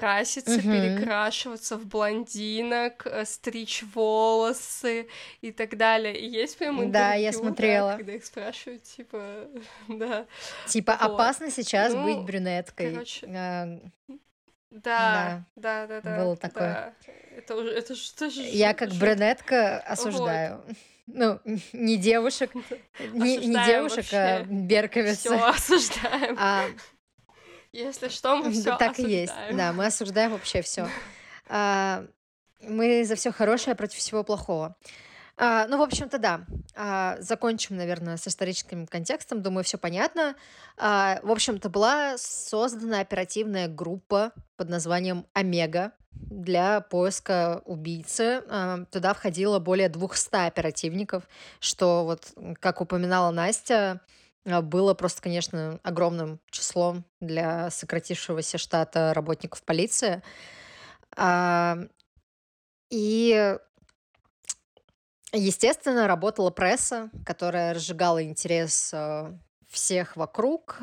краситься, Мгм. перекрашиваться в блондинок, э, стричь волосы и так далее. И есть прям Да, я интервью, да, смотрела. когда их спрашивают, типа, *laughs* да, Типа вот. опасно сейчас Ну, быть брюнеткой. короче, Э, да, да, да, да, было такое. да. Это уже, это ж тоже Я как брюнетка осуждаю. *laughs* Ну, не девушек, *laughs* не, не девушек, а берковицы. Все осуждаем. А, Если что, мы все так и есть. осуждаем. Да, мы осуждаем вообще все. Мы за все хорошее против всего плохого. А, ну, в общем-то, да. А, закончим, наверное, с историческим контекстом. Думаю, все понятно. А, в общем-то, была создана оперативная группа под названием Омега для поиска убийцы. А, туда входило более 200 оперативников, что, вот, как упоминала Настя, а, было просто, конечно, огромным числом для сократившегося штата работников полиции. А, И Естественно, работала пресса, которая разжигала интерес э, всех вокруг,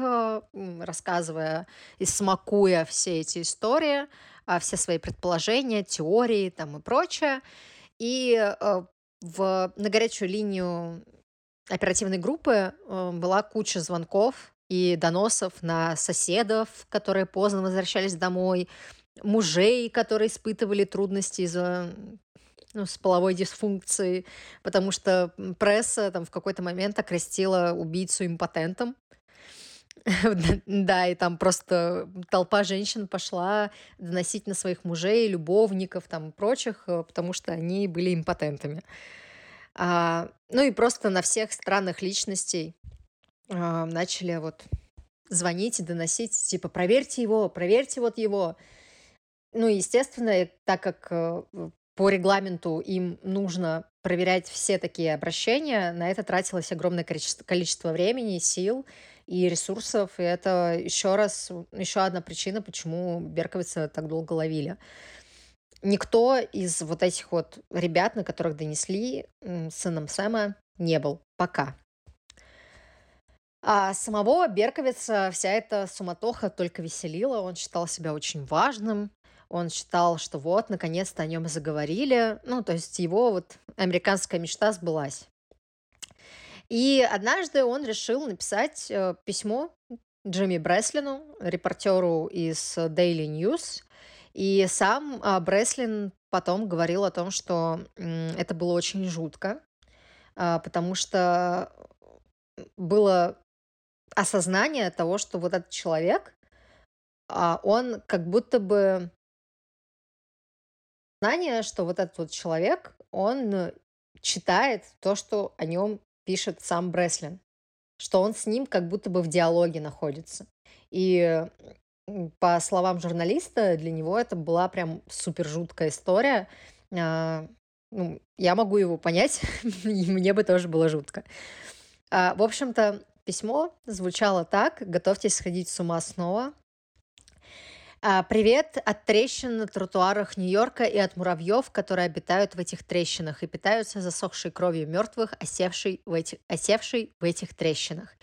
рассказывая и смакуя все эти истории, а, все свои предположения, теории там и прочее. И в, на горячую линию оперативной группы э, была куча звонков и доносов на соседов, которые поздно возвращались домой, мужей, которые испытывали трудности из-за ну, с половой дисфункцией, потому что пресса там в какой-то момент окрестила убийцу импотентом. *laughs* Да, и там просто толпа женщин пошла доносить на своих мужей, любовников там прочих, э, потому что они были импотентами. А, ну и просто на всех странных личностей а, начали вот звонить и доносить, типа, проверьте его, проверьте вот его. Ну, естественно, э, так как э, по регламенту им нужно проверять все такие обращения, на это тратилось огромное количество, времени, сил и ресурсов. И это еще раз, еще одна причина, почему Берковица так долго ловили. Никто из вот этих вот ребят, на которых донесли, сыном Сэма не был пока. А самого Берковица вся эта суматоха только веселила. Он считал себя очень важным. Он считал, что вот, наконец-то о нем заговорили. Ну, то есть его вот американская мечта сбылась. И однажды он решил написать э, письмо Джимми Бреслину, репортеру из Daily News. И сам а, Бреслин потом говорил о том, что это было очень жутко, а, потому что было осознание того, что вот этот человек, а, он как будто бы знание, что вот этот вот человек, он э, читает то, что о нем пишет сам Бреслин, что он с ним как будто бы в диалоге находится. И по словам журналиста, для него это была прям супер жуткая история. А, ну, я могу его понять, *laughs* и мне бы тоже было жутко. А, в общем-то, письмо звучало так: готовьтесь сходить с ума снова. А, привет от трещин на тротуарах Нью-Йорка и от муравьев, которые обитают в этих трещинах и питаются засохшей кровью мертвых, осевшей в этих, осевшей в этих трещинах.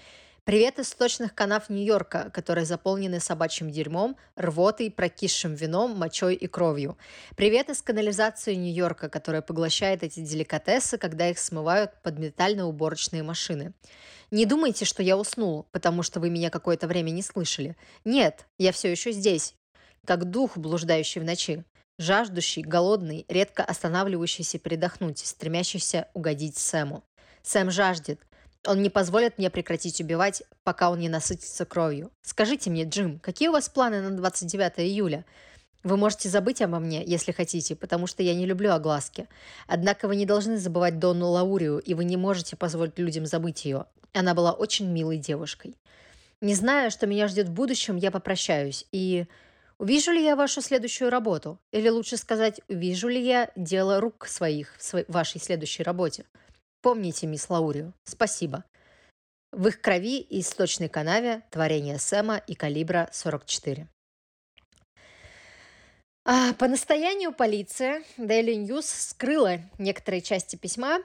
Привет из сточных канав Нью-Йорка, которые заполнены собачьим дерьмом, рвотой, прокисшим вином, мочой и кровью. Привет из канализации Нью-Йорка, которая поглощает эти деликатесы, когда их смывают под метально-уборочные машины. Не думайте, что я уснул, потому что вы меня какое-то время не слышали. Нет, я все еще здесь, как дух, блуждающий в ночи. Жаждущий, голодный, редко останавливающийся передохнуть, стремящийся угодить Сэму. Сэм жаждет, он не позволит мне прекратить убивать, пока он не насытится кровью. Скажите мне, Джим, какие у вас планы на 29 июля? Вы можете забыть обо мне, если хотите, потому что я не люблю огласки. Однако вы не должны забывать Донну Лаурию, и вы не можете позволить людям забыть ее. Она была очень милой девушкой. Не зная, что меня ждет в будущем, я попрощаюсь. И увижу ли я вашу следующую работу? Или лучше сказать, увижу ли я дело рук своих в вашей следующей работе? Помните, мисс Лаурию, спасибо. В их крови и источной канаве творение Сэма и калибра 44. А, по настоянию полиции Daily News скрыла некоторые части письма,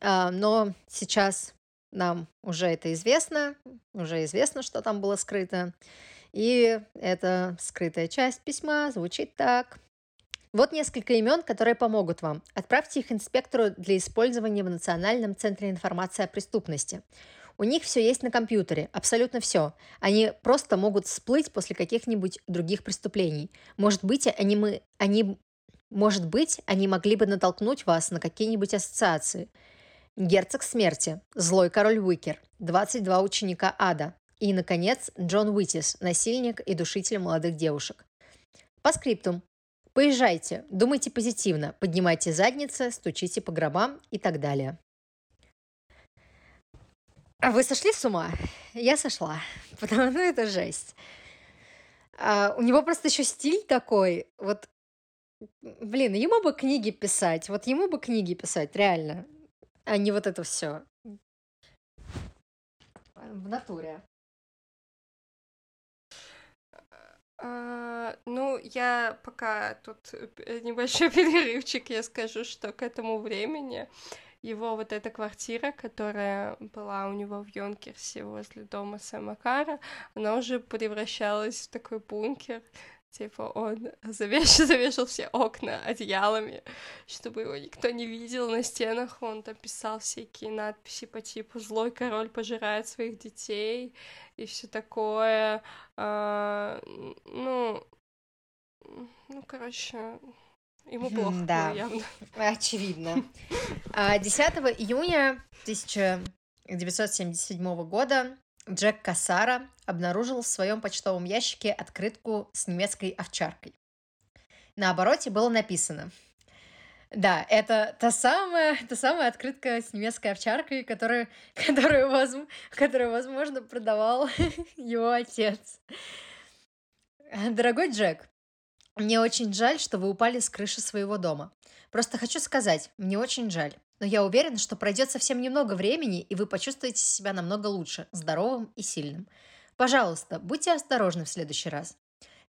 а, но сейчас нам уже это известно, уже известно, что там было скрыто. И эта скрытая часть письма звучит так. Вот несколько имен, которые помогут вам. Отправьте их инспектору для использования в Национальном центре информации о преступности. У них все есть на компьютере, абсолютно все. Они просто могут всплыть после каких-нибудь других преступлений. Может быть, они, мы, они, может быть, они могли бы натолкнуть вас на какие-нибудь ассоциации. Герцог смерти, злой король Уикер, 22 ученика ада. И, наконец, Джон Уитис, насильник и душитель молодых девушек. По скриптум. Поезжайте, думайте позитивно, поднимайте задницы, стучите по гробам и так далее. А вы сошли с ума? Я сошла, *laughs* потому что ну, это жесть. А, у него просто еще стиль такой, вот, блин, ему бы книги писать, вот ему бы книги писать, реально, а не вот это все. В натуре. Я пока тут э, небольшой *laughs* перерывчик, я скажу, что к этому времени его вот эта квартира, которая была у него в Йонкерсе возле дома Сэма Кара, она уже превращалась в такой бункер, Типа он *laughs* завешал, завешал все окна одеялами, чтобы его никто не видел на стенах. Он там писал всякие надписи по типу «Злой король пожирает своих детей» и все такое. А, ну, ну, короче, ему плохо да, было явно. очевидно. 10 *laughs* а, июня 1977 года Джек Кассара обнаружил в своем почтовом ящике открытку с немецкой овчаркой. На обороте было написано да, это та самая, та самая открытка с немецкой овчаркой, которую, *laughs* которую, воз, которую возможно, продавал *laughs* его отец. Дорогой Джек, мне очень жаль, что вы упали с крыши своего дома. Просто хочу сказать, мне очень жаль. Но я уверен, что пройдет совсем немного времени, и вы почувствуете себя намного лучше, здоровым и сильным. Пожалуйста, будьте осторожны в следующий раз.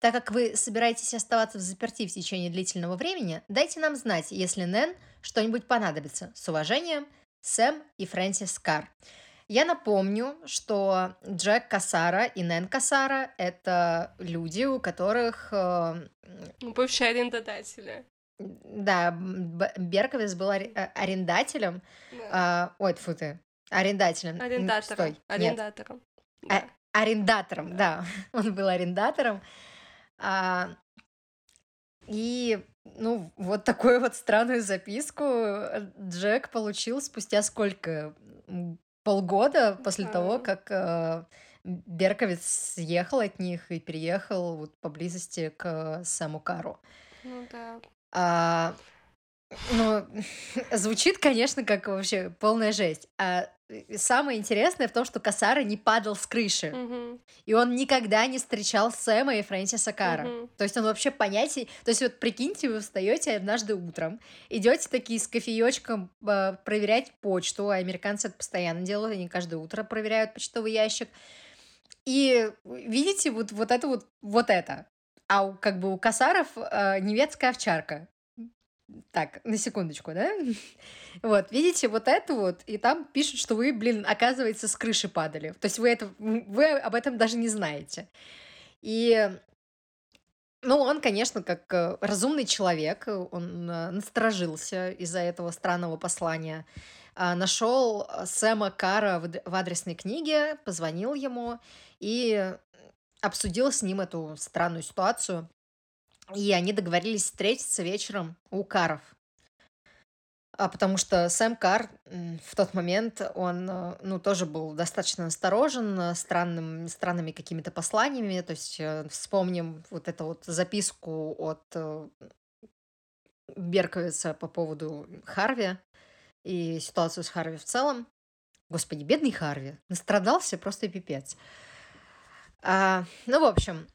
Так как вы собираетесь оставаться в заперти в течение длительного времени, дайте нам знать, если Нэн что-нибудь понадобится. С уважением, Сэм и Фрэнсис Кар. Я напомню, что Джек Кассара и Нэн Кассара — это люди, у которых... Э, Бывшие арендодатели. Да, Берковис был э, арендателем. Да. А, ой, фу ты. Арендателем. Арендатором. Стой. Арендатором. Да. А, арендатором, да. *laughs* Он был арендатором. А, и, ну, вот такую вот странную записку Джек получил спустя сколько? Полгода после да. того, как э, Берковиц съехал от них и переехал вот поблизости к Сэму Кару. Ну да. А, Ну, *laughs* звучит, конечно, как вообще полная жесть. А э, самое интересное в том, что Касара не падал с крыши. Мгм. И он никогда не встречал Сэма и Фрэнсиса Кара. Мгм. То есть он вообще понятий... То есть вот прикиньте, вы встаете однажды утром, идете такие с кофеечком э, проверять почту, а американцы это постоянно делают, они каждое утро проверяют почтовый ящик. И видите вот, вот это вот, вот это. А у, как бы у Касаров э, немецкая овчарка. Так, на секундочку, да? *laughs* Вот, видите, вот это вот, и там пишут, что вы, блин, оказывается, с крыши падали. То есть вы, это, вы об этом даже не знаете. И, ну, он, конечно, как э, разумный человек, он э, насторожился из-за этого странного послания. А, Нашел Сэма Кара в адресной книге, позвонил ему и обсудил с ним эту странную ситуацию. И они договорились встретиться вечером у Каров. А потому что Сэм Кар в тот момент, он, э, ну, тоже был достаточно осторожен, э, странным, странными какими-то посланиями. То есть э, вспомним вот эту вот записку от Берковица по поводу Харви и ситуацию с Харви в целом. Господи, бедный Харви. Настрадался просто пипец. А, ну, в общем,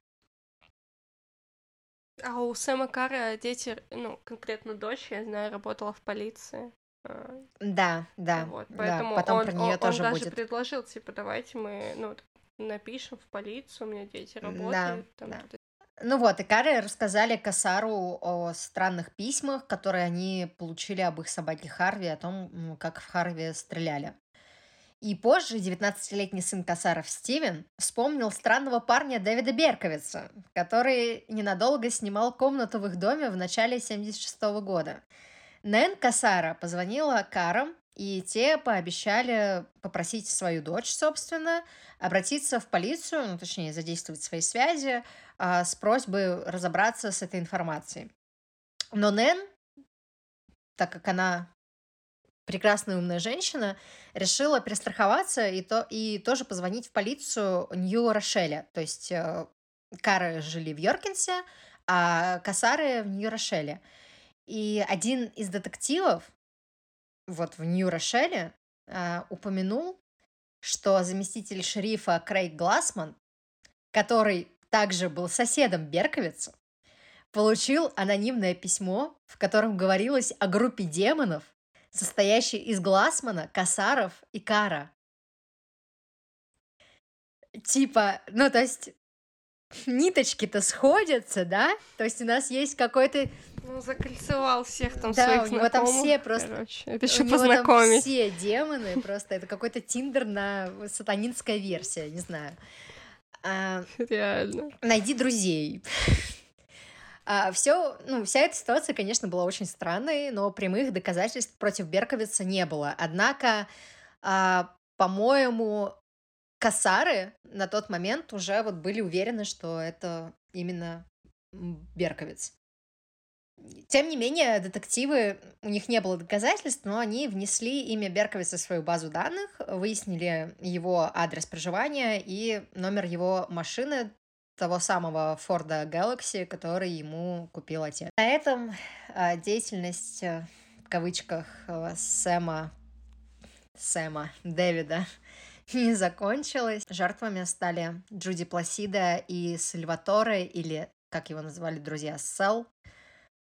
А у Сэма Кара дети, ну, конкретно дочь, я знаю, работала в полиции. А, да, да, Вот, да. поэтому Потом он, про он- нее он тоже даже будет. предложил, типа, давайте мы, ну, напишем в полицию, у меня дети Да, работают. там, да. туда- Ну вот, и Каре рассказали Касару о странных письмах, которые они получили об их собаке Харви, о том, как в Харви стреляли. И позже 19-летний сын Касаров Стивен вспомнил странного парня Дэвида Берковица, который ненадолго снимал комнату в их доме в начале 76 года. Нэн Касара позвонила Карам, и те пообещали попросить свою дочь, собственно, обратиться в полицию, ну, точнее, задействовать свои связи а, с просьбой разобраться с этой информацией. Но Нэн, так как она прекрасная умная женщина, решила перестраховаться и, то, и тоже позвонить в полицию Нью-Рошеля. То есть э, Кары жили в Йоркинсе, а Касары в Нью-Рошеле. И один из детективов вот в Нью-Рошеле а, упомянул, что заместитель шерифа Крейг Глассман, который также был соседом Берковица, получил анонимное письмо, в котором говорилось о группе демонов, состоящей из Глассмана, Касаров и Кара. Типа, ну то есть ниточки-то сходятся, да? То есть у нас есть какой-то Ну, закольцевал всех там Да, своих у него там все просто- Короче, это У еще него там познакомить. все демоны, просто это какой-то тиндер на сатанинская версия, не знаю. А, *laughs* Реально. найди друзей. Все, ну, вся эта ситуация, конечно, была очень странной, но прямых доказательств против Берковица не было. Однако, а, по-моему, Касары на тот момент уже вот были уверены, что это именно Берковиц. Тем не менее, детективы, у них не было доказательств, но они внесли имя Берковица в свою базу данных, выяснили его адрес проживания и номер его машины, того самого Форда Galaxy, который ему купил отец. На этом а, деятельность, э, в кавычках, э, Сэма, Сэма, Дэвида *laughs* не закончилась. Жертвами стали Джуди Пласида и Сальваторе, или, как его называли друзья, Сел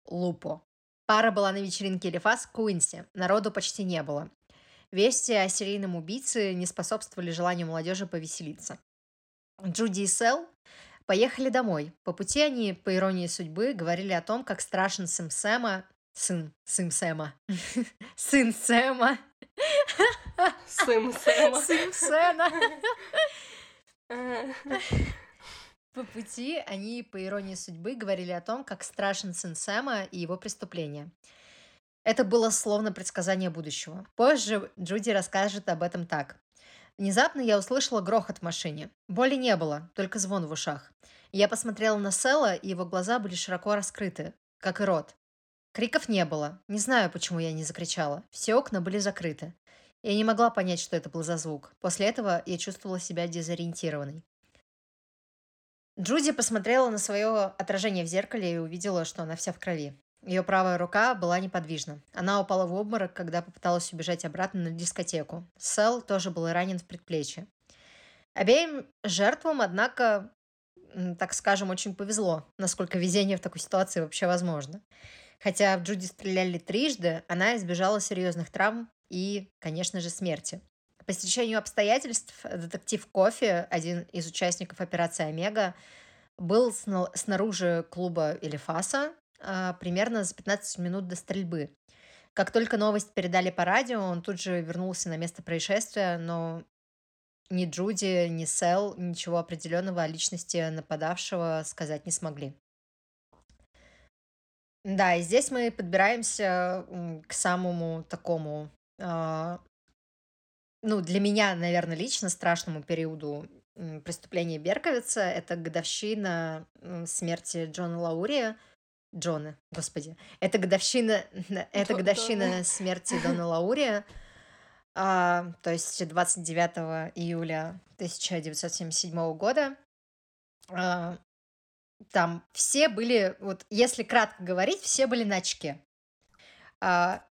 Лупо. Пара была на вечеринке Элифас в Куинсе. Народу почти не было. Вести о серийном убийце не способствовали желанию молодежи повеселиться. Джуди и Сел поехали домой. По пути они, по иронии судьбы, говорили о том, как страшен сын Сэма... Сын, сын Сэма. *laughs* Сын Сэма. Сын Сэма. *laughs* Сын Сэна. Э, *laughs* По пути они, по иронии судьбы, говорили о том, как страшен сын Сэма и его преступления. Это было словно предсказание будущего. Позже Джуди расскажет об этом так. Внезапно я услышала грохот в машине. Боли не было, только звон в ушах. Я посмотрела на Села, и его глаза были широко раскрыты, как и рот. Криков не было. Не знаю, почему я не закричала. Все окна были закрыты. Я не могла понять, что это был за звук. После этого я чувствовала себя дезориентированной. Джуди посмотрела на свое отражение в зеркале и увидела, что она вся в крови. Ее правая рука была неподвижна. Она упала в обморок, когда попыталась убежать обратно на дискотеку. Сэл тоже был ранен в предплечье. Обеим жертвам, однако, так скажем, очень повезло, насколько везение в такой ситуации вообще возможно. Хотя в Джуди стреляли трижды, она избежала серьезных травм и, конечно же, смерти. По стечению обстоятельств детектив Кофи, один из участников операции «Омега», был снаружи клуба Элифаса примерно за 15 минут до стрельбы. Как только новость передали по радио, он тут же вернулся на место происшествия, но ни Джуди, ни Сэл ничего определенного о личности нападавшего сказать не смогли. Да, и здесь мы подбираемся к самому такому, э, ну, для меня, наверное, лично страшному периоду преступления Берковица. Это годовщина смерти Джона Лаури. Джона, господи. Это годовщина, *laughs* это годовщина смерти *laughs* Дона Лаури. А, то есть 29 июля 1977 года. А, там все были, вот если кратко говорить, все были на очке. А,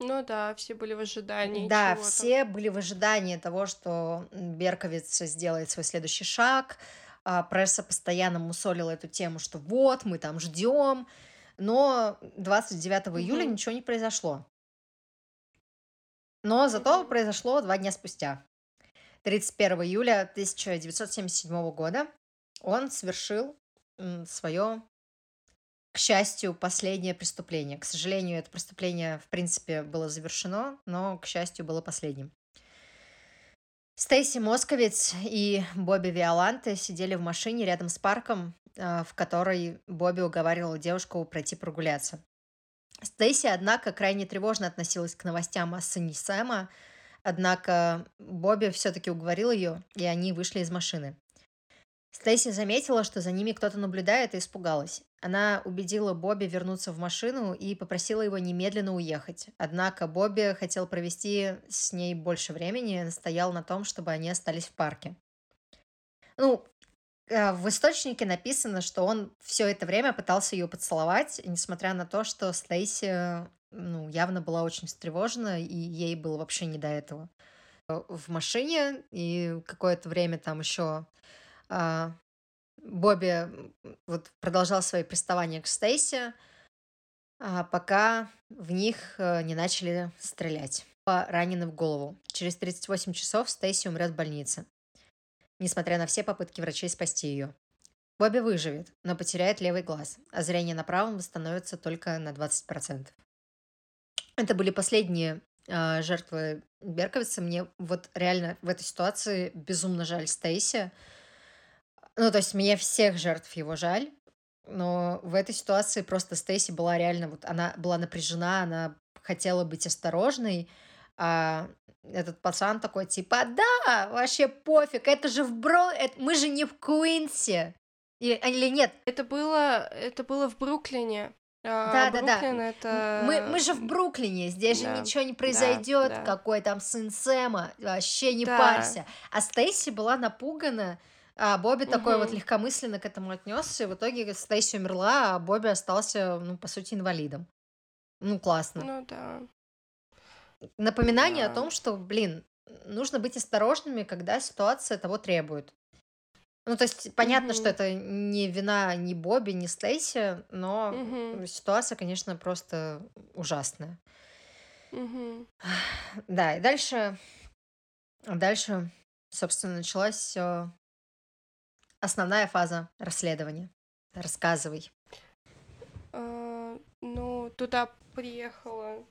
ну да, все были в ожидании. Да, все были в ожидании того, что Берковиц сделает свой следующий шаг. А, пресса постоянно мусолила эту тему, что вот, мы там ждем. Но 29 угу. июля ничего не произошло. Но зато угу. произошло два дня спустя. 31 июля 1977 года он совершил свое, к счастью, последнее преступление. К сожалению, это преступление, в принципе, было завершено, но, к счастью, было последним. Стейси Московец и Бобби Виоланте сидели в машине рядом с парком, а, в которой Бобби уговаривал девушку пройти прогуляться. Стейси, однако, крайне тревожно относилась к новостям о сыне Сэма, однако Бобби все-таки уговорил ее, и они вышли из машины. Стейси заметила, что за ними кто-то наблюдает и испугалась. Она убедила Бобби вернуться в машину и попросила его немедленно уехать. Однако Бобби хотел провести с ней больше времени и настоял на том, чтобы они остались в парке. Ну, э, в источнике написано, что он все это время пытался ее поцеловать, несмотря на то, что Стейси ну, явно была очень встревожена, и ей было вообще не до этого. В машине, и какое-то время там еще Бобби вот продолжал свои приставания к Стейси, а, пока в них э, не начали стрелять. Ранены в голову. Через 38 часов Стейси умрет в больнице, несмотря на все попытки врачей спасти ее. Бобби выживет, но потеряет левый глаз, а зрение на правом восстановится только на 20%. Это были последние э, жертвы Берковица. Мне вот реально в этой ситуации безумно жаль Стейси, ну, то есть мне всех жертв его жаль, но в этой ситуации просто Стейси была реально, вот она была напряжена, она хотела быть осторожной, а этот пацан такой, типа, да, вообще пофиг, это же в Бро... Это... Мы же не в Куинсе. Или, а, или нет? Это было, это было в Бруклине. А, да, да, да. Это... Мы, мы же в Бруклине, здесь да, же ничего не произойдет, да, да. какой там сын Сэма, вообще не да. парься. А Стейси была напугана, а Бобби такой вот легкомысленно к этому отнесся, и в итоге Стейси умерла, а Бобби остался, ну, по сути, инвалидом. Ну, классно. Ну да. Напоминание о том, что, блин, нужно быть осторожными, когда ситуация того требует. Ну, то есть, понятно, что это не вина ни Бобби, ни Стейси, но ситуация, конечно, просто ужасная. Да, и дальше, дальше, собственно, началась э, Основная фаза расследования. Рассказывай. А, ну, туда приехала,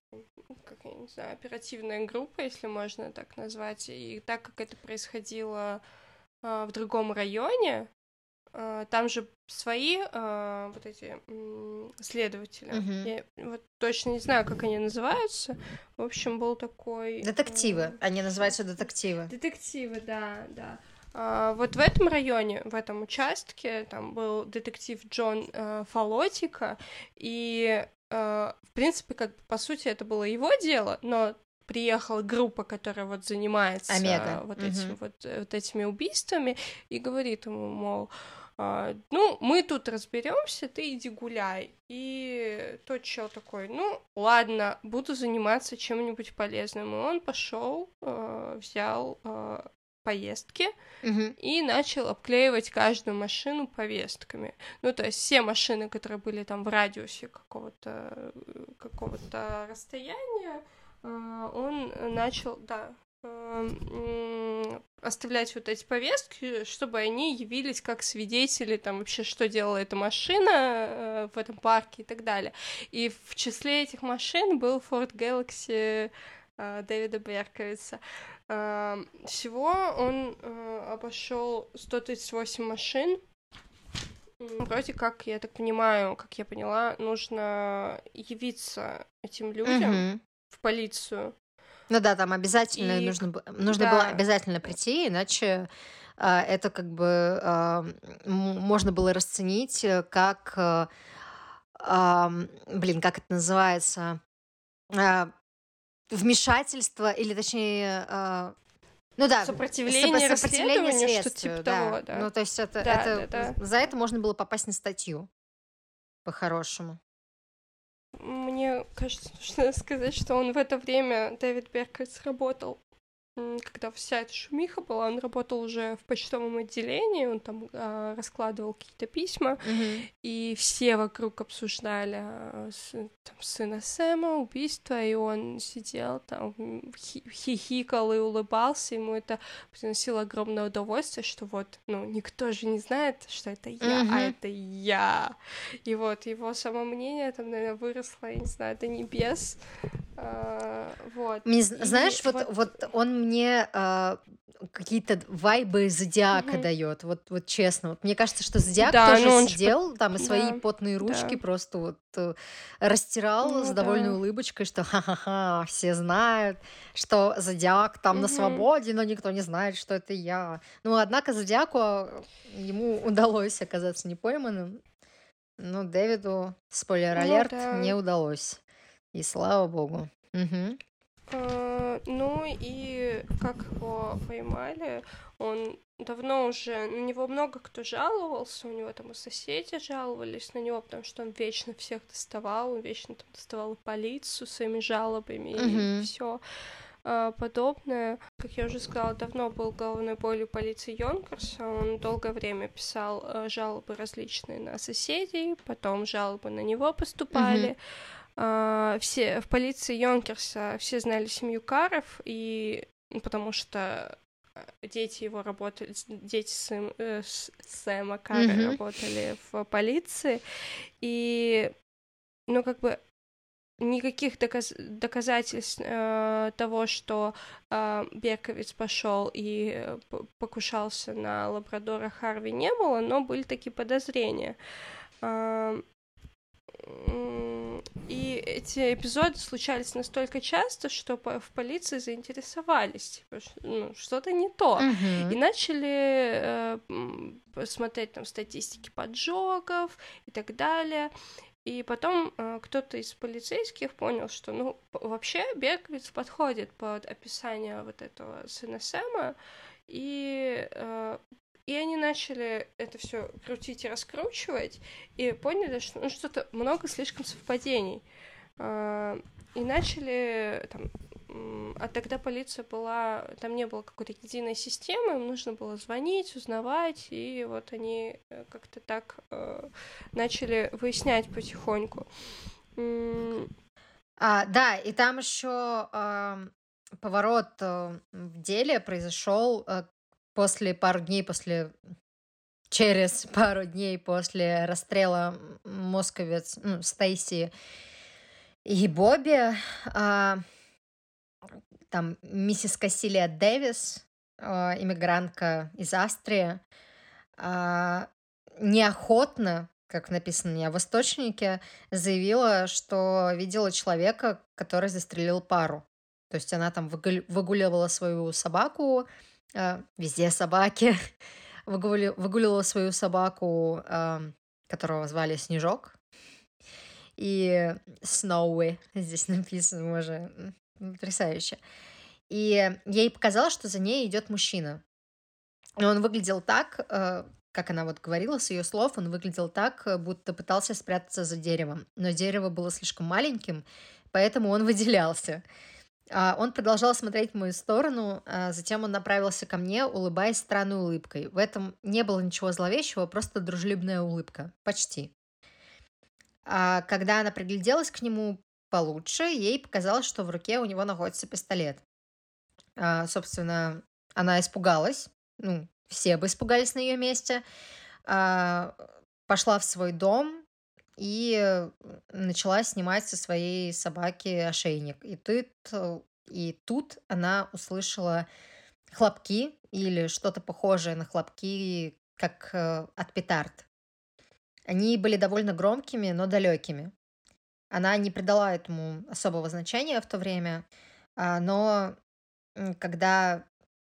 как я не знаю, оперативная группа, если можно так назвать. И так как это происходило а, в другом районе, а, там же свои а, вот эти м, следователи. Мгм. Я вот точно не знаю, как они называются. В общем, был такой... Детективы. Они называются детективы. Детективы, да, да. А, вот в этом районе, в этом участке, там был детектив Джон э, Фалотика, и, э, в принципе, как по сути, это было его дело, но приехала группа, которая вот занимается Омега. вот, угу. этим, вот, вот этими убийствами, и говорит ему, мол, а, ну, мы тут разберемся, ты иди гуляй. И тот чел такой, ну, ладно, буду заниматься чем-нибудь полезным. И он пошел, э, взял поездки Мгм. и начал обклеивать каждую машину повестками. Ну, то есть все машины, которые были там в радиусе какого-то какого-то расстояния, э, он начал, да, э, оставлять вот эти повестки, чтобы они явились как свидетели, там вообще, что делала эта машина э, в этом парке и так далее. И в числе этих машин был Ford Galaxy Дэвида Берковица. Э, Всего он э, обошел 138 машин. Вроде как, я так понимаю, как я поняла, нужно явиться этим людям в полицию. Ну да, там обязательно И нужно, нужно было да. обязательно прийти, иначе а, это как бы м, можно было расценить э, как, э, блин, как это называется, А, вмешательство или точнее, а, ну да, Сопротивление сопо- сопротивление что следствию, типа да. того, да. Ну то есть это, Да, это да, да. за это можно было попасть на статью по-хорошему. Мне кажется, *laughs* нужно сказать, что он в это время, Дэвид Берковиц, работал, когда вся эта шумиха была, он работал уже в почтовом отделении, он там а, раскладывал какие-то письма, Мгм. и все вокруг обсуждали а, с- там, сына Сэма, убийство, и он сидел там, хи- хихикал и улыбался, ему это приносило огромное удовольствие, что вот, ну, никто же не знает, что это я, а Мгм. это я. И вот его самомнение там, наверное, выросло, я не знаю, до небес. А, вот. Мне, з- И знаешь, вот, вот он мне а, какие-то вайбы зодиака Мгм. дает. Вот, вот честно. Вот мне кажется, что зодиак Да, тоже ну он сидел там и свои да, потные ручки да. просто вот э, растирал Ну с довольной да. улыбочкой, что ха-ха-ха, все знают, что зодиак там на Мгм. свободе, но никто не знает, что это я. Ну, однако зодиаку а, ему удалось оказаться непойманным. Но Дэвиду, спойлер-алерт, Ну да. не удалось. И слава богу. Мгм. А, Ну и как его поймали, он давно уже, на него много кто жаловался, у него там и соседи жаловались на него, потому что он вечно всех доставал, он вечно там доставал и полицию своими жалобами и Мгм. все подобное. Как я уже сказала, давно был головной болью полиции Йонкерса, он долгое время писал э, жалобы различные на соседей, потом жалобы на него поступали. А, все в полиции Йонкерса все знали семью Каров, и ну, потому что э, дети его работали, дети Сэм, э, Сэма Кара Мгм. работали в полиции, и ну как бы никаких доказ- доказательств э, того, что э, Берковиц пошел и э, покушался на лабрадора Харви не было, но были такие подозрения. А, м, И эти эпизоды случались настолько часто, что в полиции заинтересовались, ну, что-то не то. Мгм. И начали э, м, посмотреть там статистики поджогов и так далее. И потом э, кто-то из полицейских понял, что, ну, вообще Берковиц подходит под описание вот этого сына Сэма, и, э, и они начали это все крутить и раскручивать, и поняли, что ну, что-то много слишком совпадений. Э, и начали там А тогда полиция была, там не было какой-то единой системы, им нужно было звонить, узнавать, и вот они э, как-то так э, начали выяснять потихоньку. А, да, и там еще поворот э, в деле произошел э, после пару дней после через *laughs* пару дней после расстрела московец ну, Стейси и Бобби. а, там миссис Кассилия Дэвис, а, иммигрантка из Австрии, а, неохотно, как написано не в источнике, заявила, что видела человека, который застрелил пару. То есть она там выгуливала свою собаку, а, везде собаки, *laughs* выгули- выгуливала свою собаку, а, которого звали Снежок. И Сноуи здесь *laughs* написано уже потрясающе. И ей показалось, что за ней идет мужчина. И он выглядел так, э, как она вот говорила, с ее слов, он выглядел так, будто пытался спрятаться за деревом. Но дерево было слишком маленьким, поэтому он *laughs* выделялся. А, он продолжал смотреть в мою сторону, а затем он направился ко мне, улыбаясь странной улыбкой. В этом не было ничего зловещего, просто дружелюбная улыбка. Почти. А когда она пригляделась к нему получше, ей показалось, что в руке у него находится пистолет. А, собственно, она испугалась. Ну, все бы испугались на ее месте. А, пошла в свой дом, и начала снимать со своей собаки ошейник. И тут, и тут она услышала хлопки или что-то похожее на хлопки, как э, от петард. Они были довольно громкими, но далекими. Она не придала этому особого значения в то время, а, но когда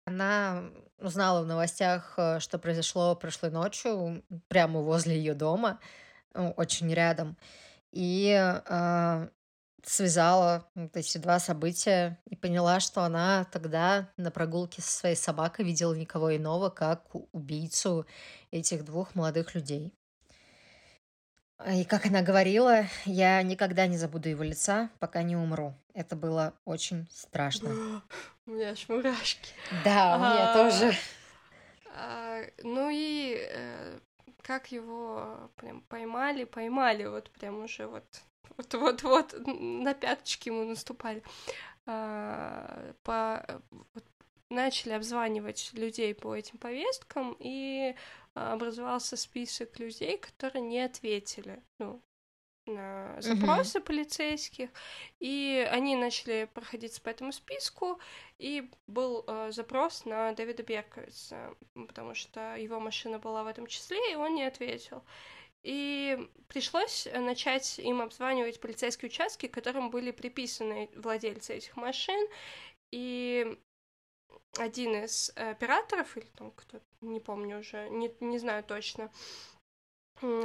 она узнала в новостях, э, что произошло прошлой ночью, прямо возле ее дома, ну, очень рядом. И э, связала вот эти два события и поняла, что она тогда на прогулке со своей собакой видела никого иного, как убийцу этих двух молодых людей. И как она говорила, я никогда не забуду его лица, пока не умру. Это было очень страшно. *gasps* У меня аж мурашки. Да, у меня тоже. А, ну и э, как его прям поймали, поймали, вот прям уже вот вот-вот-вот на пяточки ему наступали. А, по, вот, начали обзванивать людей по этим повесткам, и образовался список людей, которые не ответили. Ну, на запросы mm-hmm. полицейских, и они начали проходиться по этому списку, и был э, запрос на Дэвида Берковица, потому что его машина была в этом числе, и он не ответил. И пришлось начать им обзванивать полицейские участки, которым были приписаны владельцы этих машин, и один из операторов, или там кто-то, не помню уже, не, не знаю точно,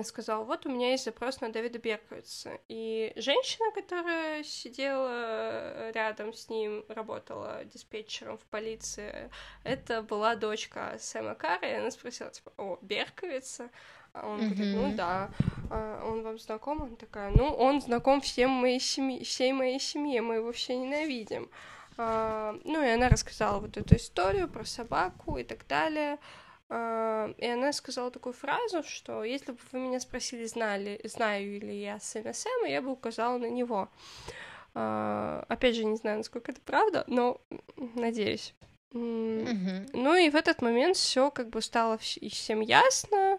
сказал, вот у меня есть запрос на Дэвида Берковица. И женщина, которая сидела рядом с ним, работала диспетчером в полиции, это была дочка Сэма Карра, и она спросила, типа, о, Берковица? А он mm-hmm. говорит, ну да, а он вам знаком? Она такая, ну, он знаком всем моей семье, всей моей семье, мы его все ненавидим. А, ну, и она рассказала вот эту историю про собаку и так далее. Uh, и она сказала такую фразу, что если бы вы меня спросили, знали, знаю ли я сына Сэма, я бы указала на него. Uh, опять же, не знаю, насколько это правда, но надеюсь. Mm-hmm. Ну и в этот момент все как бы стало всем ясно,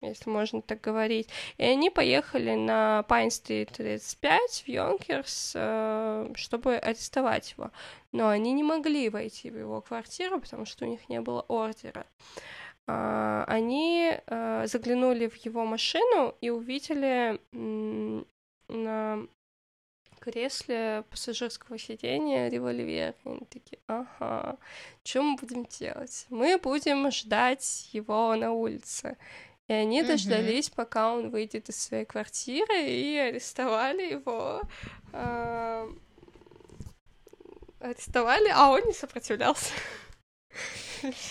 если можно так говорить. И они поехали на Пайн-стрит 35 в Йонкерс, uh, чтобы арестовать его. Но они не могли войти в его квартиру, потому что у них не было ордера. А, они а, заглянули в его машину и увидели на кресле пассажирского сидения револьвер. И они такие, ага, что мы будем делать? Мы будем ждать его на улице. И они mm-hmm. дождались, пока он выйдет из своей квартиры, и арестовали его. Э, арестовали, а он не сопротивлялся.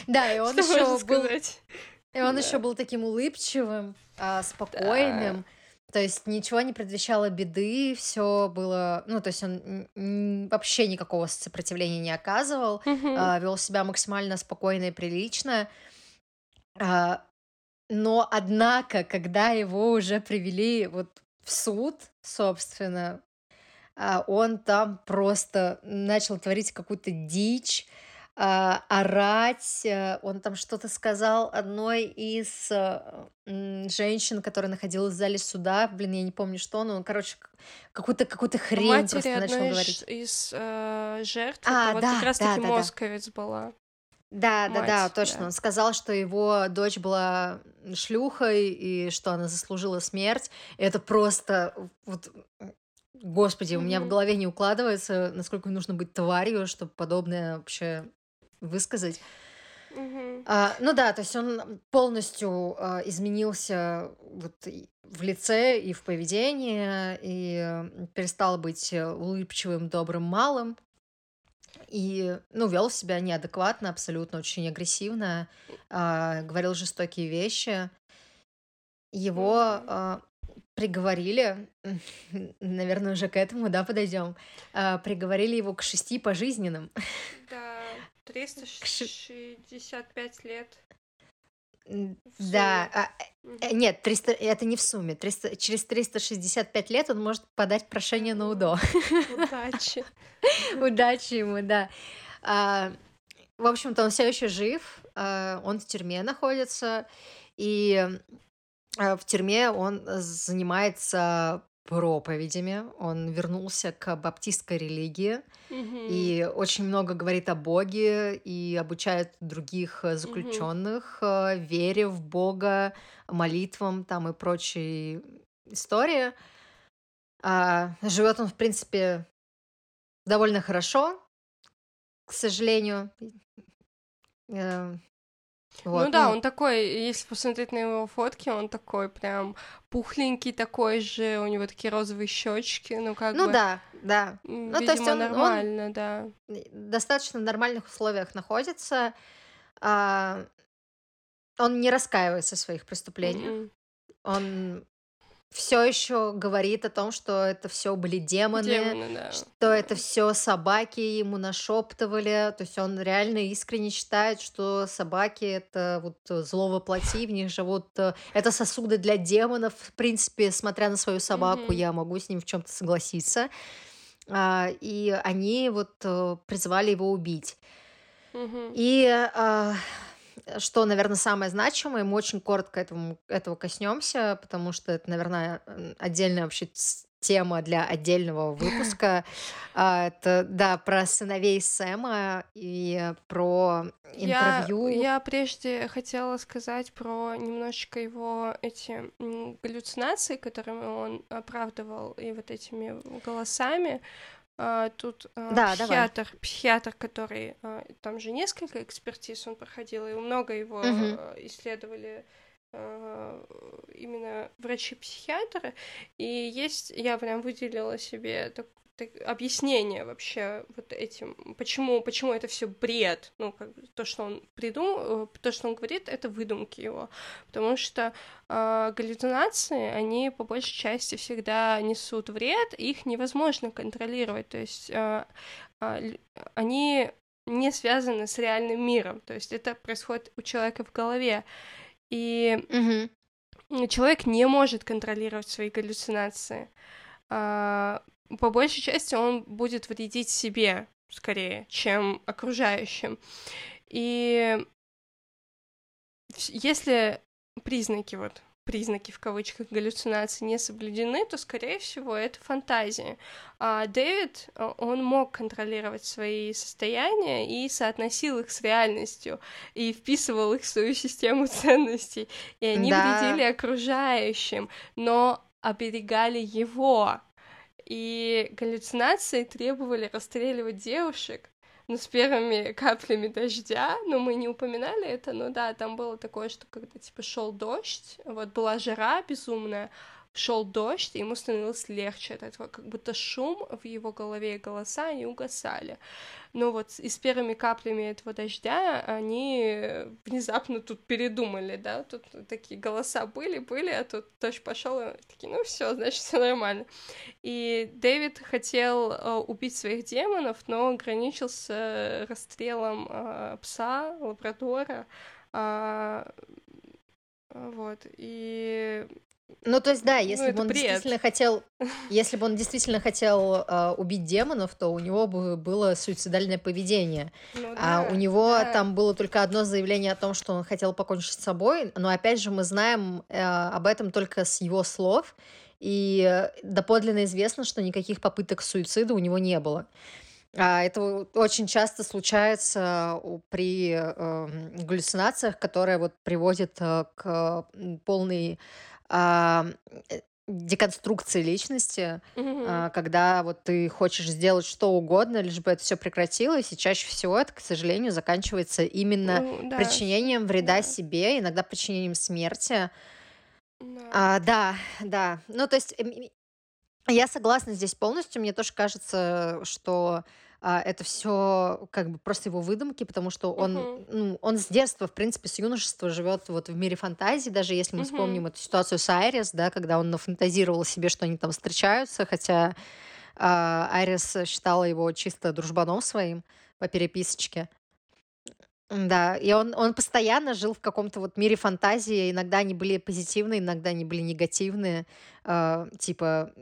Да, и он еще был... И он еще был таким улыбчивым, а, спокойным. То есть ничего не предвещало беды, все было, ну, то есть он вообще никакого сопротивления не оказывал, а, вел себя максимально спокойно и прилично. А, но однако, когда его уже привели вот в суд, собственно, он там просто начал творить какую-то дичь, а, орать. Э, он там что-то сказал одной из э, женщин, которая находилась в зале суда. Блин, я не помню, что, но, короче, какую-то какую хрень Матери просто начал одной говорить. из э, жертв, А, это вот да, как да, раз-таки да, да. московец была. Да, да, да, точно. Он сказал, что его дочь была шлюхой и что она заслужила смерть. Это просто вот Господи, у меня в голове не укладывается, насколько нужно быть тварью, чтобы подобное вообще высказать. Мгм. А, ну да, то есть он полностью а, изменился вот в лице и в поведении, и перестал быть улыбчивым, добрым, малым. И, ну, вел себя неадекватно, абсолютно, очень агрессивно, а, говорил жестокие вещи. Его а, приговорили, *laughs* наверное, уже к этому, да, подойдем, а, приговорили его к шести пожизненным. Да, 365 лет. Да, э, нет, 300, это не в сумме. 300, через 365 лет он может подать прошение на УДО. Удачи. *laughs* Удачи ему, да. А, в общем-то, он все еще жив, а, он в тюрьме находится, и а, в тюрьме он занимается проповедями. Он вернулся к баптистской религии Мгм. и очень много говорит о Боге и обучает других э, заключенных э, вере в Бога, молитвам там и прочие истории. А, живет он, в принципе, довольно хорошо, к сожалению. Э, Ну Вот, да, ну, он такой, если посмотреть на его фотки, он такой прям пухленький такой же, у него такие розовые щечки, ну как ну бы, да, да. м, Ну, то есть видимо, он, он нормально, да. достаточно в нормальных условиях находится. А, он не раскаивается в своих преступлениях. Мгм. Он все еще говорит о том, что это все были демоны, Демоны, да. что это все собаки ему нашептывали. То есть он реально искренне считает, что собаки это вот зло воплоти, в них живут это сосуды для демонов. В принципе, смотря на свою собаку, Мгм. я могу с ним в чем-то согласиться. А, и они вот э, призвали его убить. Мгм. И а, что, наверное, самое значимое, мы очень коротко этому, этого коснемся, потому что это, наверное, отдельная вообще тема для отдельного выпуска. *laughs* А, Это, да, про сыновей Сэма и про Я, интервью. я прежде хотела сказать про немножечко его эти галлюцинации, которыми он оправдывал и вот этими голосами. А, Тут а, Да, давай. психиатр, психиатр, который а, там же несколько экспертиз он проходил, и много его а, исследовали именно врачи-психиатры. И есть, я прям выделила себе так- объяснение вообще вот этим, почему, почему это все бред, ну, как бы то, что он придумал, то, что он говорит, это выдумки его, потому что а, галлюцинации, они по большей части всегда несут вред, их невозможно контролировать, то есть а, л- они не связаны с реальным миром, то есть это происходит у человека в голове, и м, человек не может контролировать свои галлюцинации. По большей части он будет вредить себе скорее, чем окружающим. И если признаки вот признаки в кавычках галлюцинации не соблюдены, то, скорее всего, это фантазия. А Дэвид, а, он мог контролировать свои состояния и соотносил их с реальностью, и вписывал их в свою систему ценностей, и они Да. вредили окружающим, но оберегали его. И галлюцинации требовали расстреливать девушек, ну, с первыми каплями дождя, но мы не упоминали это, но да, там было такое, что когда, типа, шел дождь, вот была жара безумная, шел дождь, и ему становилось легче от этого, как будто шум в его голове и голоса, они угасали. Но вот и с первыми каплями этого дождя они внезапно тут передумали, да, тут такие голоса были, были, а тут дождь пошел, и такие, ну все, значит, все нормально. И Дэвид хотел э, убить своих демонов, но ограничился расстрелом э, пса, лабрадора, а, вот, и Ну, то есть, да, ну, если бы это он бред. действительно хотел, если бы он действительно хотел э, убить демонов, то у него бы было суицидальное поведение. Ну А да, у него да. там было только одно заявление о том, что он хотел покончить с собой, но опять же мы знаем э, об этом только с его слов, и э, доподлинно известно, что никаких попыток суицида у него не было. А это очень часто случается у- при эм, галлюцинациях, которые вот приводят э, к полной а, э, деконструкции личности, а, когда вот ты хочешь сделать что угодно, лишь бы это все прекратилось, и чаще всего это, к сожалению, заканчивается именно Ну, да, причинением вреда да. себе, иногда причинением смерти. да. А, да, да. Ну, то есть я согласна здесь полностью. Мне тоже кажется, что а, это все как бы просто его выдумки, потому что он, Мгм. ну, он с детства, в принципе, с юношества живет вот в мире фантазии, даже если мы Мгм. вспомним эту ситуацию с Айрис, да, когда он нафантазировал себе, что они там встречаются, хотя а, Айрис считала его чисто дружбаном своим по переписочке. Да, и он, он постоянно жил в каком-то вот мире фантазии. Иногда они были позитивные, иногда они были негативные. А, типа,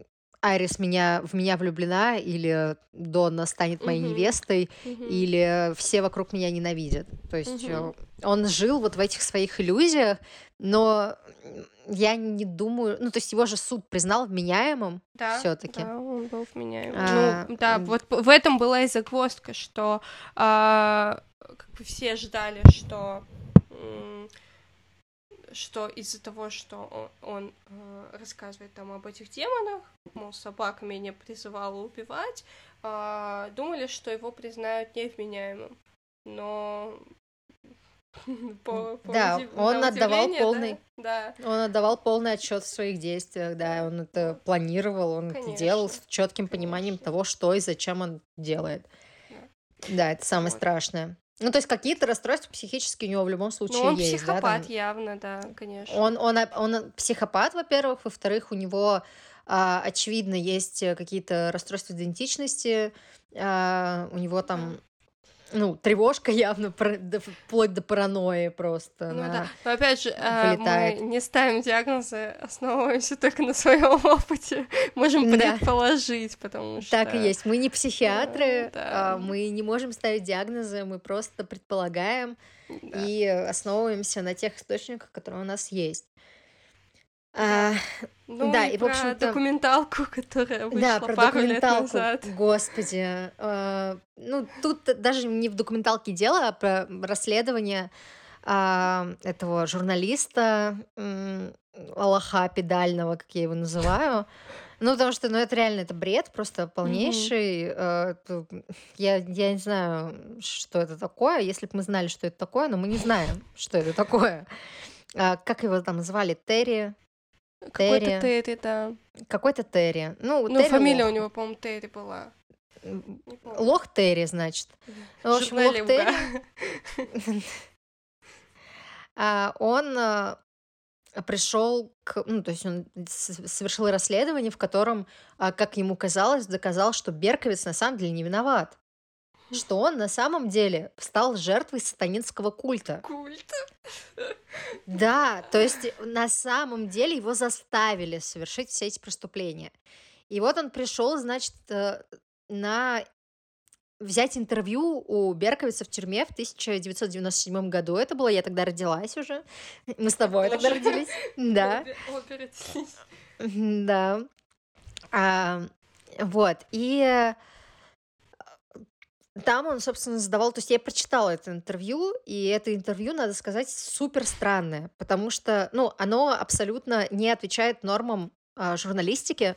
Айрис меня, в меня влюблена, или Донна станет моей Мгм. невестой, Мгм. или все вокруг меня ненавидят. То есть э, он жил вот в этих своих иллюзиях, но я не думаю... Ну, то есть его же суд признал вменяемым Да, все-таки. да, он был вменяемый. А, ну, да, вот в этом была и загвоздка, что а, как бы все ждали, что что из-за того, что он, он, э, рассказывает там об этих демонах, мол, собак меня призывала убивать, а, думали, что его признают невменяемым. Но *laughs* по, по Да, уди- он отдавал полный- Да, да. Он отдавал полный отчет в своих действиях, да, он это планировал, он это делал с Конечно, четким пониманием конечно. того, что и зачем он делает. Да, это самое Вот. страшное. Ну, то есть какие-то расстройства психические у него в любом случае Ну, он есть, да, психопат там. явно, да, конечно. Он, он, а- он психопат, во-первых, во-вторых, у него а, очевидно есть э, какие-то расстройства идентичности, а, у него там, ну, тревожка явно, вплоть до паранойи просто. Ну да, но опять же, э, мы не ставим диагнозы, основываемся только на своем *laughs* опыте. Можем Да. предположить, потому что... Так и есть. Мы не психиатры, да. а, мы не можем ставить диагнозы, мы просто предполагаем Да. и основываемся на тех источниках, которые у нас есть. А, Ну да, и, и, в про общем-то- документалку, которая вышла да, про пару лет документалку. назад. Господи. а, ну, тут даже не в документалке дело, а про расследование а, этого журналиста м, Аллаха педального, как я его называю. Ну, потому что, ну, это реально, это бред просто полнейший. Э, это- Я, я не знаю, что это такое. Если бы мы знали, что это такое, но мы не знаем, что это такое. А, Как его там звали? Терри? Какой-то Терри. Да. Какой-то Терри. Ну, Ну, Терри фамилия Лох. у него, по-моему, Терри была. Лох Терри, значит. В общем, Лох. Терри, а, он а, пришел к... Ну, то есть он совершил расследование, в котором, а, как ему казалось, доказал, что Берковиц на самом деле не виноват. Что он на самом деле стал жертвой сатанинского культа. Культ. Да, то есть на самом деле его заставили совершить все эти преступления. И вот он пришел, значит, э, на взять интервью у Берковица в тюрьме в 1997 году. Это было, я тогда родилась уже. Мы с тобой тогда Боже. родились. Да. Обе родились. Мгм, Да. А, вот. И э, там он, собственно, задавал... То есть я прочитала это интервью, и это интервью, надо сказать, супер странное, потому что, ну, оно абсолютно не отвечает нормам а, журналистики,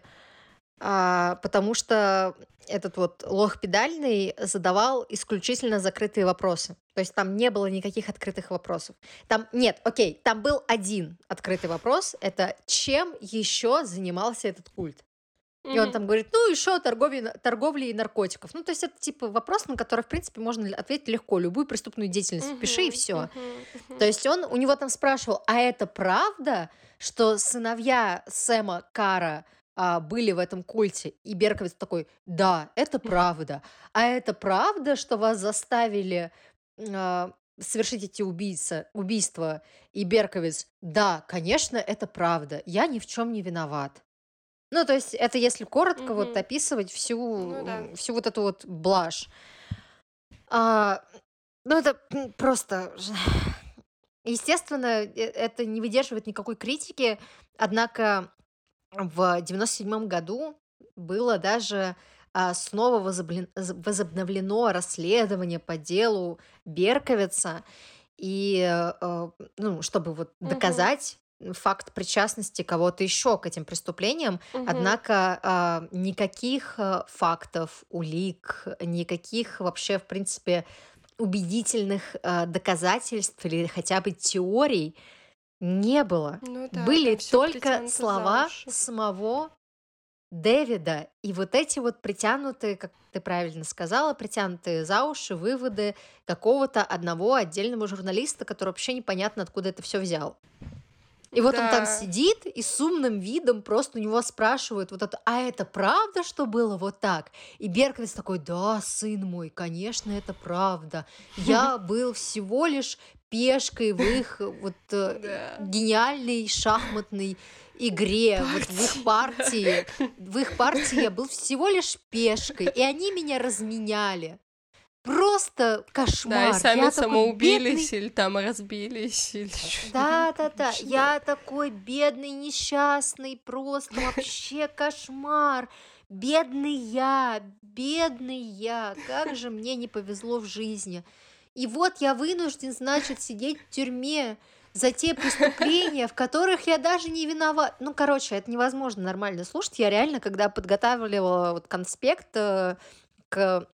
а, потому что этот вот лох педальный задавал исключительно закрытые вопросы. То есть там не было никаких открытых вопросов. Там нет, окей, там был один открытый вопрос. Это чем еще занимался этот культ? И он там говорит, ну, еще торговли, торговли наркотиков. Ну, то есть это типа вопрос, на который, в принципе, можно ответить легко. Любую преступную деятельность пиши и все. мгм. То есть он у него там спрашивал, а это правда, что сыновья Сэма Кара а, были в этом культе? И Берковиц такой, да, это правда. А это правда, что вас заставили а, совершить эти убийца, убийства? И Берковиц, да, конечно, это правда. Я ни в чем не виноват. Ну, то есть это если коротко вот Мгм. описывать всю, Ну да. всю вот эту вот блажь. А, ну, это просто... *sighs* Естественно, э- это не выдерживает никакой критики, однако в 97 году было даже а, снова возоблен- возобновлено расследование по делу Берковица, и, э, э, ну, чтобы вот доказать факт причастности кого-то еще к этим преступлениям, Мгм. Однако а, никаких а, фактов, улик, никаких вообще, в принципе, убедительных а, доказательств или хотя бы теорий не было. Ну да, Были только слова самого Дэвида. И вот эти вот притянутые, как ты правильно сказала, притянутые за уши выводы какого-то одного отдельного журналиста, который вообще непонятно, откуда это все взял. И вот он там сидит и с умным видом просто у него спрашивают вот это, а это правда, что было вот так? И Берковиц такой, да, сын мой, конечно, это правда. Я *laughs* был всего лишь пешкой в их вот э, гениальной шахматной игре, вот в их партии. *laughs* В их партии я был всего лишь пешкой, и они меня разменяли. Просто кошмар. Да, и сами я самоубились бедный... или там разбились. *laughs* Или... Да, да, да. Я такой бедный, несчастный, просто вообще кошмар. Бедный я, бедный я. Как же мне не повезло в жизни. И вот я вынужден, значит, сидеть в тюрьме за те преступления, в которых я даже не виноват. Ну, короче, это невозможно нормально слушать. Я реально, когда подготавливала вот конспект э, к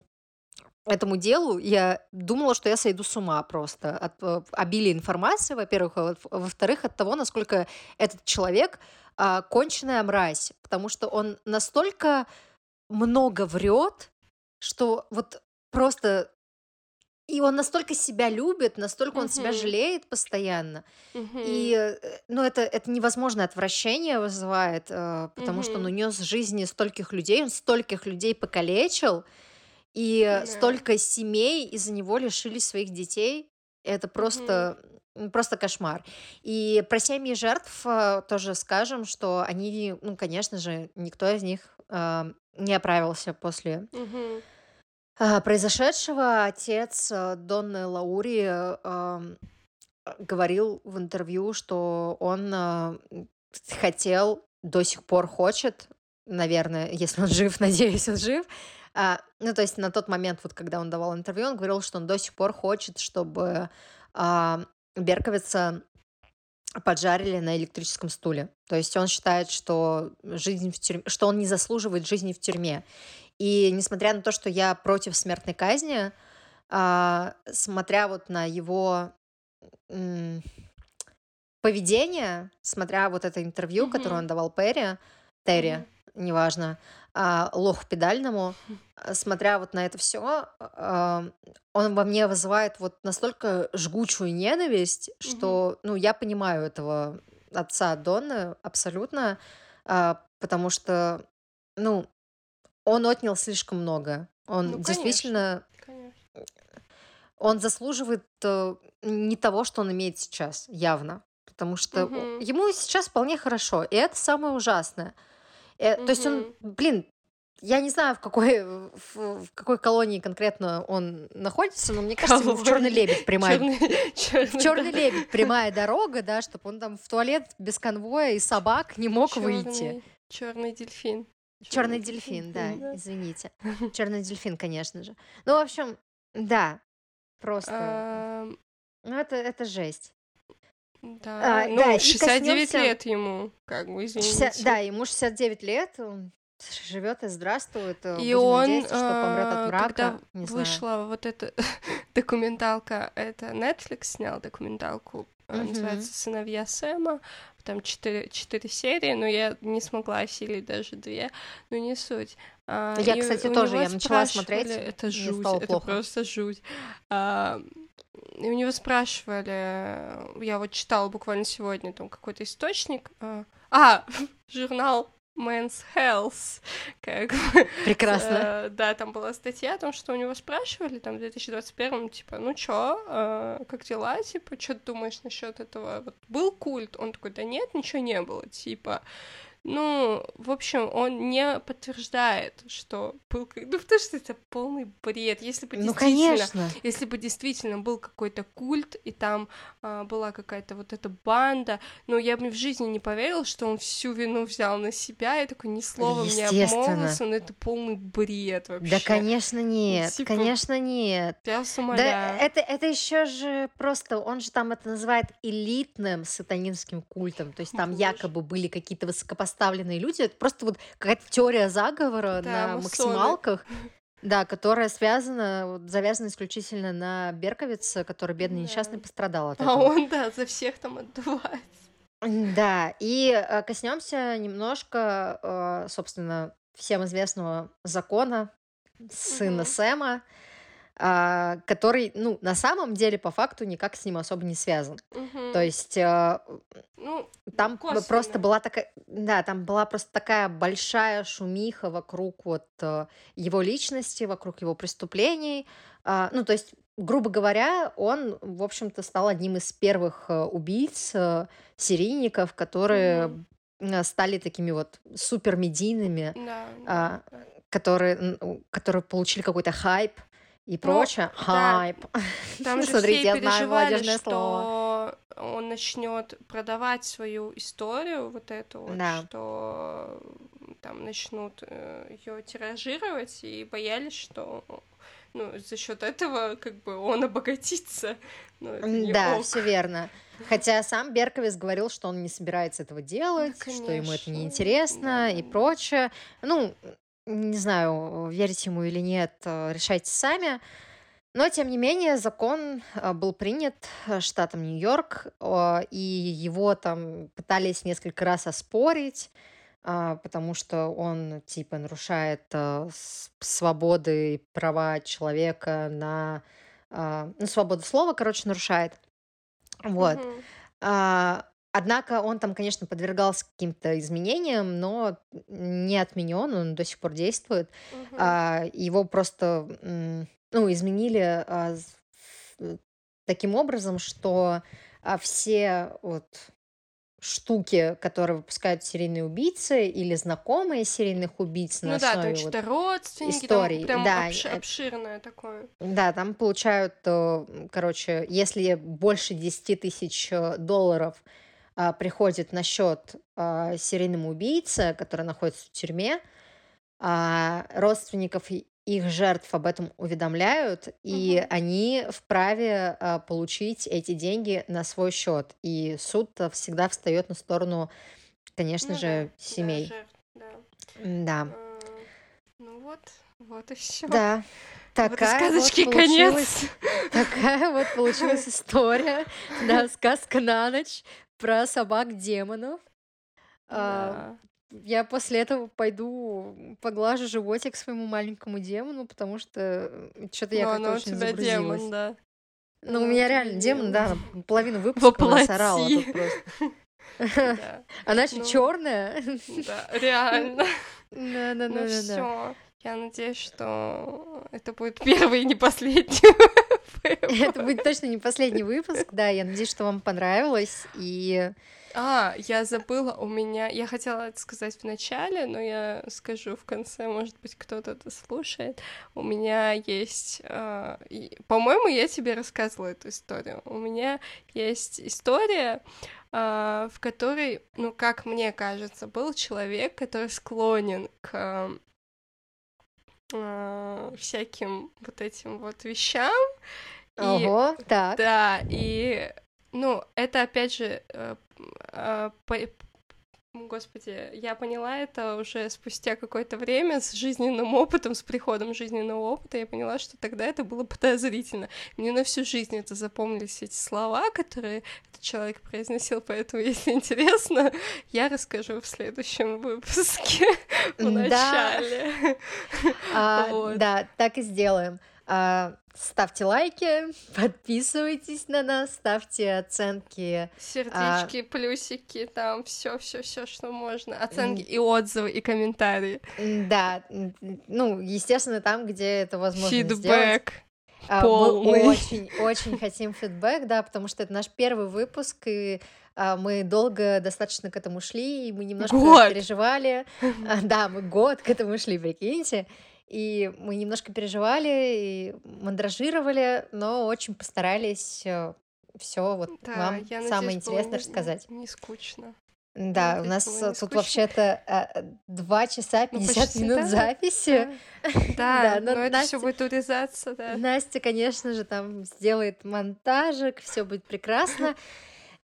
этому делу, я думала, что я сойду с ума просто от э, обилия информации, во-первых, а во-вторых, от того, насколько этот человек а, конченая мразь, потому что он настолько много врет, что вот просто и он настолько себя любит, настолько он себя жалеет постоянно. И, э, ну, это, это невозможное отвращение вызывает, э, потому что он унес жизни стольких людей, он стольких людей покалечил, и Да. столько семей из-за него лишили своих детей. Это просто, просто кошмар. И про семьи жертв э, тоже скажем, что они, ну, конечно же, никто из них э, не оправился после Мгм. А, произошедшего отец э, Донны Лаури э, говорил в интервью, что он э, хотел, до сих пор хочет, наверное, если он жив, *laughs* надеюсь, он жив. А, ну, то есть на тот момент, вот когда он давал интервью, он говорил, что он до сих пор хочет, чтобы а, Берковица поджарили на электрическом стуле. То есть он считает, что жизнь в тюрьме, что он не заслуживает жизни в тюрьме. И несмотря на то, что я против смертной казни, а, смотря вот на его поведение, смотря вот это интервью, mm-hmm. которое он давал Перри, Терри, mm-hmm. неважно, а, лох педальному, а, смотря вот на это все, а, он во мне вызывает вот настолько жгучую ненависть, mm-hmm. что, ну, я понимаю этого отца Донны абсолютно, а, потому что, ну, он отнял слишком много. Он ну, действительно... Конечно. Он заслуживает э, не того, что он имеет сейчас, явно. Потому что угу. ему сейчас вполне хорошо. И это самое ужасное. Э, угу. То есть он, блин, я не знаю, в какой, в, в какой колонии конкретно он находится, но мне кажется, ему в черный лебедь прямая. *laughs* В черный лебедь прямая дорога, да, чтобы он там в туалет без конвоя и собак не мог выйти. Черный дельфин. Черный дельфин, да, извините. *laughs* Черный дельфин, конечно же. Ну, в общем, да, просто. Ну, это, это жесть. Да, а, ну, да, 69 коснемся... лет ему, как бы, извините. 60, да, ему 69 лет, он живет и здравствует. Э, и Будем он, надеяться, что помрет от а, мрака. Когда не вышла знаю. вот эта *laughs* документалка, это Netflix снял документалку, mm-hmm. называется «Сыновья Сэма», там четыре, четыре серии, но я не смогла осилить даже две, но не суть. А, я, кстати, тоже, я начала смотреть, это жуть, это плохо. просто жуть. А, и у него спрашивали, я вот читала буквально сегодня там какой-то источник, а, а *laughs* журнал Men's Health, как бы. Прекрасно. Э, да, там была статья о том, что у него спрашивали там в 2021 типа, ну чё, э, как дела, типа, что ты думаешь насчет этого? Вот был культ? Он такой, да нет, ничего не было, типа, ну, в общем, он не подтверждает, что был... Ну, потому что это полный бред. Если бы ну, конечно. Если бы действительно был какой-то культ, и там а, была какая-то вот эта банда, но я бы в жизни не поверил, что он всю вину взял на себя, и такой ни слова мне обмолвился, но это полный бред вообще. Да, конечно, нет, типа, конечно, нет. Я вас умоляю. Да, это, это еще же просто, он же там это называет элитным сатанинским культом, то есть там Боже. якобы были какие-то высокопоставленные расставленные люди. Это просто вот какая-то теория заговора да, на масоны. максималках. *laughs* Да, которая связана, завязана исключительно на Берковице, который бедный да. несчастный пострадал от а этого. А он, да, за всех там отдувается. Да, и э, коснемся немножко, э, собственно, всем известного закона сына Мгм. Сэма, а, который, ну, на самом деле, по факту, никак с ним особо не связан. То Мгм. есть э, Ну, там п- просто косвенно. была такая, да, там была просто такая большая шумиха вокруг вот э, его личности, вокруг его преступлений. А, ну, то есть, грубо говоря, он, в общем-то, стал одним из первых э, убийц, серийников, которые э, стали такими вот супермедийными, Да, да, а, да. которые, которые получили какой-то хайп и Ну, прочее. да, Хайп. *laughs* там же Смотрите, все я знаю переживали, молодежное слово. что он начнет продавать свою историю, вот эту вот, Да. что там начнут ее тиражировать, и боялись, что ну, за счет этого как бы он обогатится. Но это не Да, ок. все верно. Хотя сам Берковис говорил, что он не собирается этого делать, Да, что ему это неинтересно и Да-да-да. прочее. Ну, не знаю, верить ему или нет, э, решайте сами. Но, тем не менее, закон э, был принят э, штатом Нью-Йорк, и его там пытались несколько раз оспорить, а, потому что он, типа, нарушает свободы и права человека на... а, Ну, свободу слова, короче, нарушает. Вот. Мгм. Однако он там, конечно, подвергался каким-то изменениям, но не отменен, он до сих пор действует. А, Его просто, ну, изменили а, таким образом, что а, все вот штуки, которые выпускают серийные убийцы или знакомые серийных убийц на Ну да, там основе что-то вот родственники, историй, там прям да, обш- э, обширное такое. да, там получают, э, короче, если больше 10 тысяч э, долларов а, приходит на счет а, серийному убийце, который находится в тюрьме, а, родственников их жертв об этом уведомляют, и Мгм. они вправе а, получить эти деньги на свой счет. И суд всегда встает на сторону, конечно Ну да, же, да, семей. жертв, да. Да. Э, Ну вот, вот и все. Да. Вот Такая вот сказочки получилась конец. Такая вот получилась история, да, сказка на ночь про собак-демонов. А, Да. Я после этого пойду поглажу животик своему маленькому демону, потому что что-то я Но как-то у очень демон, загрузилась. да. Ну, у у меня реально демон, да, половину *laughs* выпуска у Воплоти. тут просто. *laughs* *laughs* Она же ну, черная. да, реально. Да, да, Ну да, да. Я надеюсь, что это будет первый и не последний *laughs* Это будет точно не последний выпуск, да. Я надеюсь, что вам понравилось. И А, я забыла, у меня... Я хотела это сказать в начале, но я скажу в конце, может быть, кто-то это слушает. У меня есть... и- По-моему, я тебе рассказывала эту историю. У меня есть история, а, в которой, ну, как мне кажется, был человек, который склонен к а, всяким вот этим вот вещам. И ого, так. да, и, ну, это опять же, э, э, по- Господи, я поняла это уже спустя какое-то время с жизненным опытом, с приходом жизненного опыта, я поняла, что тогда это было подозрительно. Мне на всю жизнь это запомнились эти слова, которые этот человек произносил, поэтому, *laughs* если интересно, я расскажу в следующем выпуске *laughs* в начале. а, *laughs* да, так и сделаем. А, ставьте лайки, *laughs* подписывайтесь на нас, ставьте оценки. А, Сердечки, плюсики, там все, все, все, что можно. Оценки и отзывы, и комментарии. да, ну, естественно, там, где это возможно. Фидбэк А, Мы полный. очень, очень хотим фидбэк, да, потому что это наш первый выпуск, и а, мы долго достаточно к этому шли, и мы немножко Год! переживали. *laughs* А, Да, мы год к этому шли, прикиньте. И мы немножко переживали и мандражировали, но очень постарались все вот Да, вам я самое надеюсь, интересное не, рассказать. не скучно. Да, у Надеюсь, нас э, не тут скучно. вообще-то э, 2 часа Ну, 50 почти, минут да. записи. Да, *laughs* Да, но но это все Настя, будет урезаться, да. Настя, конечно же, там сделает монтажик, все будет прекрасно.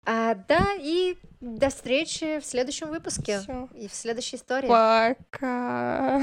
А, да, и до встречи в следующем выпуске Все. и в следующей истории. Пока.